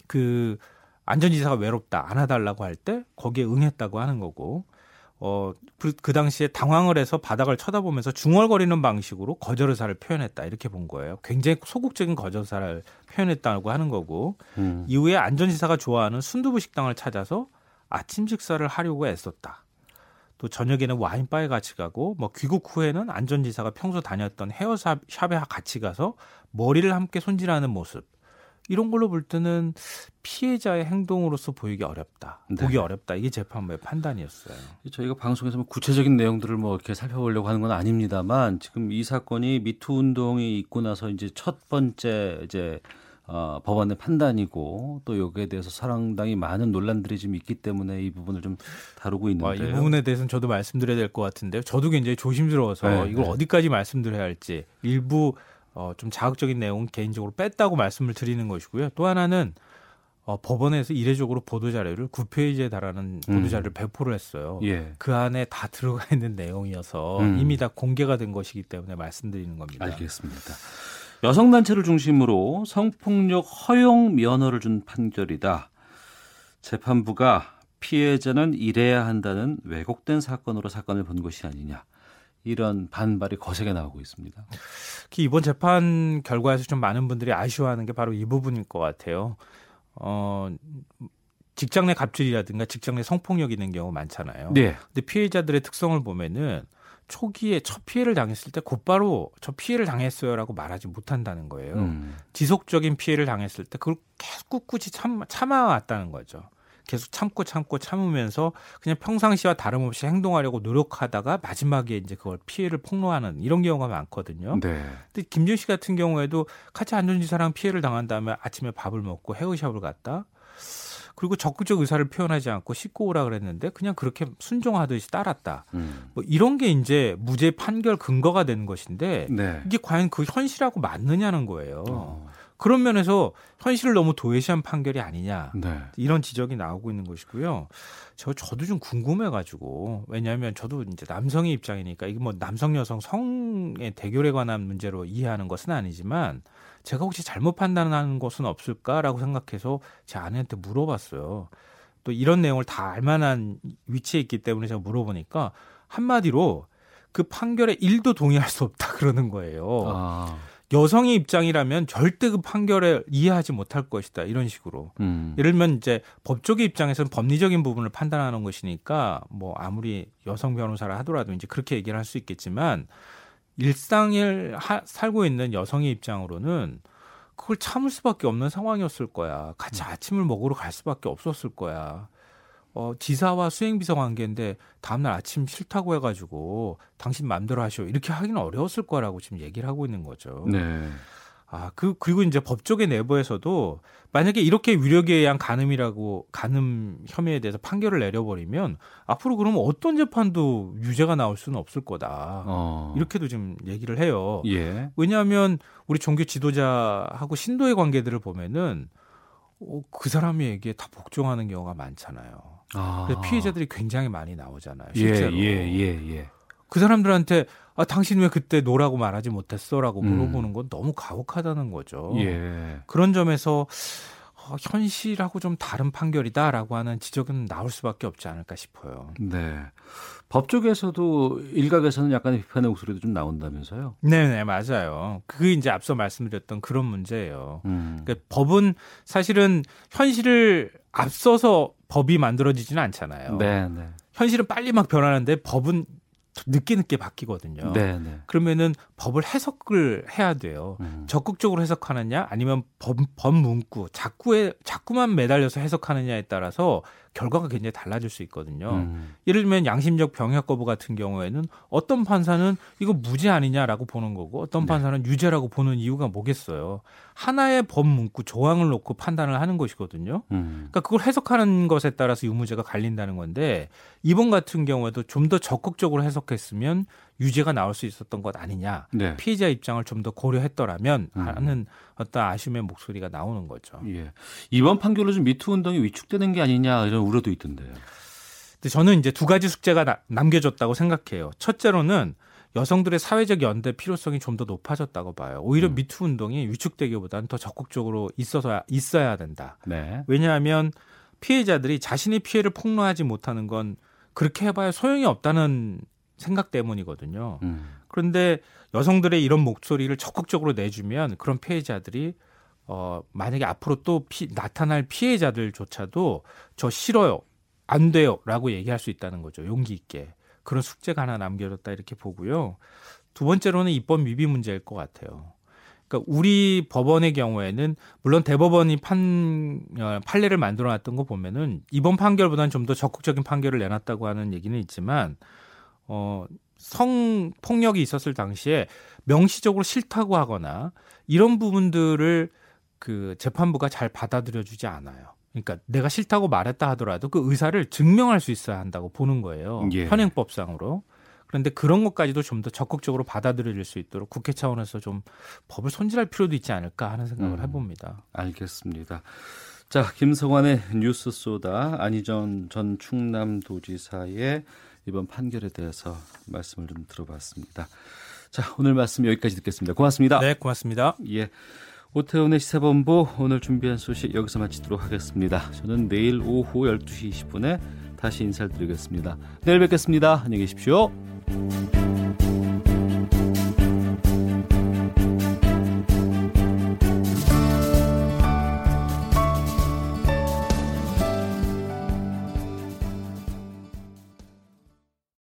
그 안전지사가 외롭다 안 해달라고 할 때 거기에 응했다고 하는 거고 어, 그, 그 당시에 당황을 해서 바닥을 쳐다보면서 중얼거리는 방식으로 거절 의사를 표현했다 이렇게 본 거예요. 굉장히 소극적인 거절 의사를 표현했다고 하는 거고 음. 이후에 안전지사가 좋아하는 순두부 식당을 찾아서 아침 식사를 하려고 애썼다. 또 저녁에는 와인바에 같이 가고 뭐 귀국 후에는 안전지사가 평소 다녔던 헤어샵에 같이 가서 머리를 함께 손질하는 모습 이런 걸로 볼 때는 피해자의 행동으로서 보이기 어렵다. 네. 보기 어렵다. 이게 재판부의 판단이었어요. 저희가 방송에서 뭐 구체적인 내용들을 뭐 이렇게 살펴보려고 하는 건 아닙니다만 지금 이 사건이 미투 운동이 있고 나서 이제 첫 번째 이제 어, 법원의 판단이고 또 여기에 대해서 상당히 많은 논란들이 좀 있기 때문에 이 부분을 좀 다루고 와, 있는데요. 이 부분에 대해서는 저도 말씀드려야 될 것 같은데요. 저도 굉장히 조심스러워서 네, 이걸 네. 어디까지 말씀드려야 할지 일부 어, 좀 자극적인 내용 개인적으로 뺐다고 말씀을 드리는 것이고요. 또 하나는 어, 법원에서 이례적으로 보도 자료를 9페이지에 달하는 보도 음. 자료를 배포를 했어요. 예. 그 안에 다 들어가 있는 내용이어서 음. 이미 다 공개가 된 것이기 때문에 말씀드리는 겁니다. 알겠습니다. 여성단체를 중심으로 성폭력 허용 면허를 준 판결이다. 재판부가 피해자는 이래야 한다는 왜곡된 사건으로 사건을 본 것이 아니냐. 이런 반발이 거세게 나오고 있습니다. 특히 이번 재판 결과에서 좀 많은 분들이 아쉬워하는 게 바로 이 부분일 것 같아요. 어, 직장 내 갑질이라든가 직장 내 성폭력이 있는 경우 많잖아요. 네. 근데 피해자들의 특성을 보면은 초기에 첫 피해를 당했을 때 곧바로 저 피해를 당했어요라고 말하지 못한다는 거예요. 음. 지속적인 피해를 당했을 때 그걸 계속 꿋꿋이 참, 참아왔다는 거죠. 계속 참고 참고 참으면서 그냥 평상시와 다름없이 행동하려고 노력하다가 마지막에 이제 그걸 피해를 폭로하는 이런 경우가 많거든요. 네. 근데 김준 씨 같은 경우에도 같이 안전지사랑 피해를 당한 다음에 아침에 밥을 먹고 헤어샵을 갔다. 그리고 적극적 의사를 표현하지 않고 씻고 오라 그랬는데 그냥 그렇게 순종하듯이 따랐다. 음. 뭐 이런 게 이제 무죄 판결 근거가 되는 것인데 네. 이게 과연 그 현실하고 맞느냐는 거예요. 어. 그런 면에서 현실을 너무 도외시한 판결이 아니냐 네. 이런 지적이 나오고 있는 것이고요. 저 저도 좀 궁금해가지고 왜냐하면 저도 이제 남성의 입장이니까 이게 뭐 남성 여성 성의 대결에 관한 문제로 이해하는 것은 아니지만 제가 혹시 잘못 판단하는 것은 없을까라고 생각해서 제 아내한테 물어봤어요. 또 이런 내용을 다 알만한 위치에 있기 때문에 제가 물어보니까 한마디로 그 판결에 일도 동의할 수 없다 그러는 거예요. 아. 여성의 입장이라면 절대 그 판결에 이해하지 못할 것이다 이런 식으로 음. 예를 들면 이제 법조계 입장에서는 법리적인 부분을 판단하는 것이니까 뭐 아무리 여성 변호사라 하더라도 이제 그렇게 얘기를 할 수 있겠지만 일상을 하, 살고 있는 여성의 입장으로는 그걸 참을 수밖에 없는 상황이었을 거야. 같이 아침을 먹으러 갈 수밖에 없었을 거야. 어, 지사와 수행비서 관계인데 다음날 아침 싫다고 해가지고 당신 마음대로 하시오. 이렇게 하기는 어려웠을 거라고 지금 얘기를 하고 있는 거죠. 네. 아, 그, 그리고 이제 법조계 내부에서도 만약에 이렇게 위력에 의한 간음이라고, 간음 혐의에 대해서 판결을 내려버리면 앞으로 그러면 어떤 재판도 유죄가 나올 수는 없을 거다. 어. 이렇게도 지금 얘기를 해요. 예. 왜냐하면 우리 종교 지도자하고 신도의 관계들을 보면은 어, 그 사람에게 다 복종하는 경우가 많잖아요. 아. 그래서 피해자들이 굉장히 많이 나오잖아요. 예, 실제로. 예, 예, 예. 그 사람들한테 아 당신 왜 그때 no라고 말하지 못했어 라고 음. 물어보는 건 너무 가혹하다는 거죠. 예. 그런 점에서 어, 현실하고 좀 다른 판결이다라고 하는 지적은 나올 수밖에 없지 않을까 싶어요. 네. 법 쪽에서도 일각에서는 약간의 비판의 목소리도 좀 나온다면서요? 네, 네, 맞아요. 그게 이제 앞서 말씀드렸던 그런 문제예요. 음. 그러니까 법은 사실은 현실을 앞서서 법이 만들어지지는 않잖아요. 네, 네. 현실은 빨리 막 변하는데 법은 늦게 늦게 바뀌거든요. 네, 네. 그러면은 법을 해석을 해야 돼요. 음. 적극적으로 해석하느냐 아니면 법, 법 문구 자꾸에 자꾸만 매달려서 해석하느냐에 따라서 결과가 굉장히 달라질 수 있거든요. 음. 예를 들면 양심적 병역 거부 같은 경우에는 어떤 판사는 이거 무죄 아니냐라고 보는 거고 어떤 네. 판사는 유죄라고 보는 이유가 뭐겠어요. 하나의 법 문구 조항을 놓고 판단을 하는 것이거든요. 음. 그러니까 그걸 해석하는 것에 따라서 유무죄가 갈린다는 건데 이번 같은 경우에도 좀 더 적극적으로 해석했으면 유죄가 나올 수 있었던 것 아니냐. 네. 피해자 입장을 좀 더 고려했더라면 음. 하는 어떤 아쉬움의 목소리가 나오는 거죠. 예. 이번 판결로 좀 미투 운동이 위축되는 게 아니냐 이런 우려도 있던데요. 근데 저는 이제 두 가지 숙제가 나, 남겨졌다고 생각해요. 첫째로는 여성들의 사회적 연대 필요성이 좀 더 높아졌다고 봐요. 오히려 음. 미투 운동이 위축되기보다는 더 적극적으로 있어서 있어야 된다. 네. 왜냐하면 피해자들이 자신의 피해를 폭로하지 못하는 건 그렇게 해봐야 소용이 없다는 생각 때문이거든요. 음. 그런데 여성들의 이런 목소리를 적극적으로 내주면 그런 피해자들이 어 만약에 앞으로 또 피, 나타날 피해자들조차도 저 싫어요, 안 돼요 라고 얘기할 수 있다는 거죠. 용기 있게 그런 숙제가 하나 남겨졌다 이렇게 보고요. 두 번째로는 입법 미비 문제일 것 같아요. 그러니까 우리 법원의 경우에는 물론 대법원이 판 어, 판례를 만들어 놨던 거 보면은 이번 판결보다는 좀 더 적극적인 판결을 내놨다고 하는 얘기는 있지만 어, 성폭력이 있었을 당시에 명시적으로 싫다고 하거나 이런 부분들을 그 재판부가 잘 받아들여 주지 않아요. 그러니까 내가 싫다고 말했다 하더라도 그 의사를 증명할 수 있어야 한다고 보는 거예요. 예. 현행법상으로. 그런데 그런 것까지도 좀 더 적극적으로 받아들여질 수 있도록 국회 차원에서 좀 법을 손질할 필요도 있지 않을까 하는 생각을 음, 해봅니다. 알겠습니다. 자, 김성환의 뉴스 소다 안희전 전 충남도지사의 이번 판결에 대해서 말씀을 좀 들어봤습니다. 자, 오늘 말씀 여기까지 듣겠습니다. 고맙습니다. 네, 고맙습니다. 예. 오태훈의 시사본부 오늘 준비한 소식 여기서 마치도록 하겠습니다. 저는 내일 오후 12시 20분에 다시 인사를 드리겠습니다. 내일 뵙겠습니다. 안녕히 계십시오.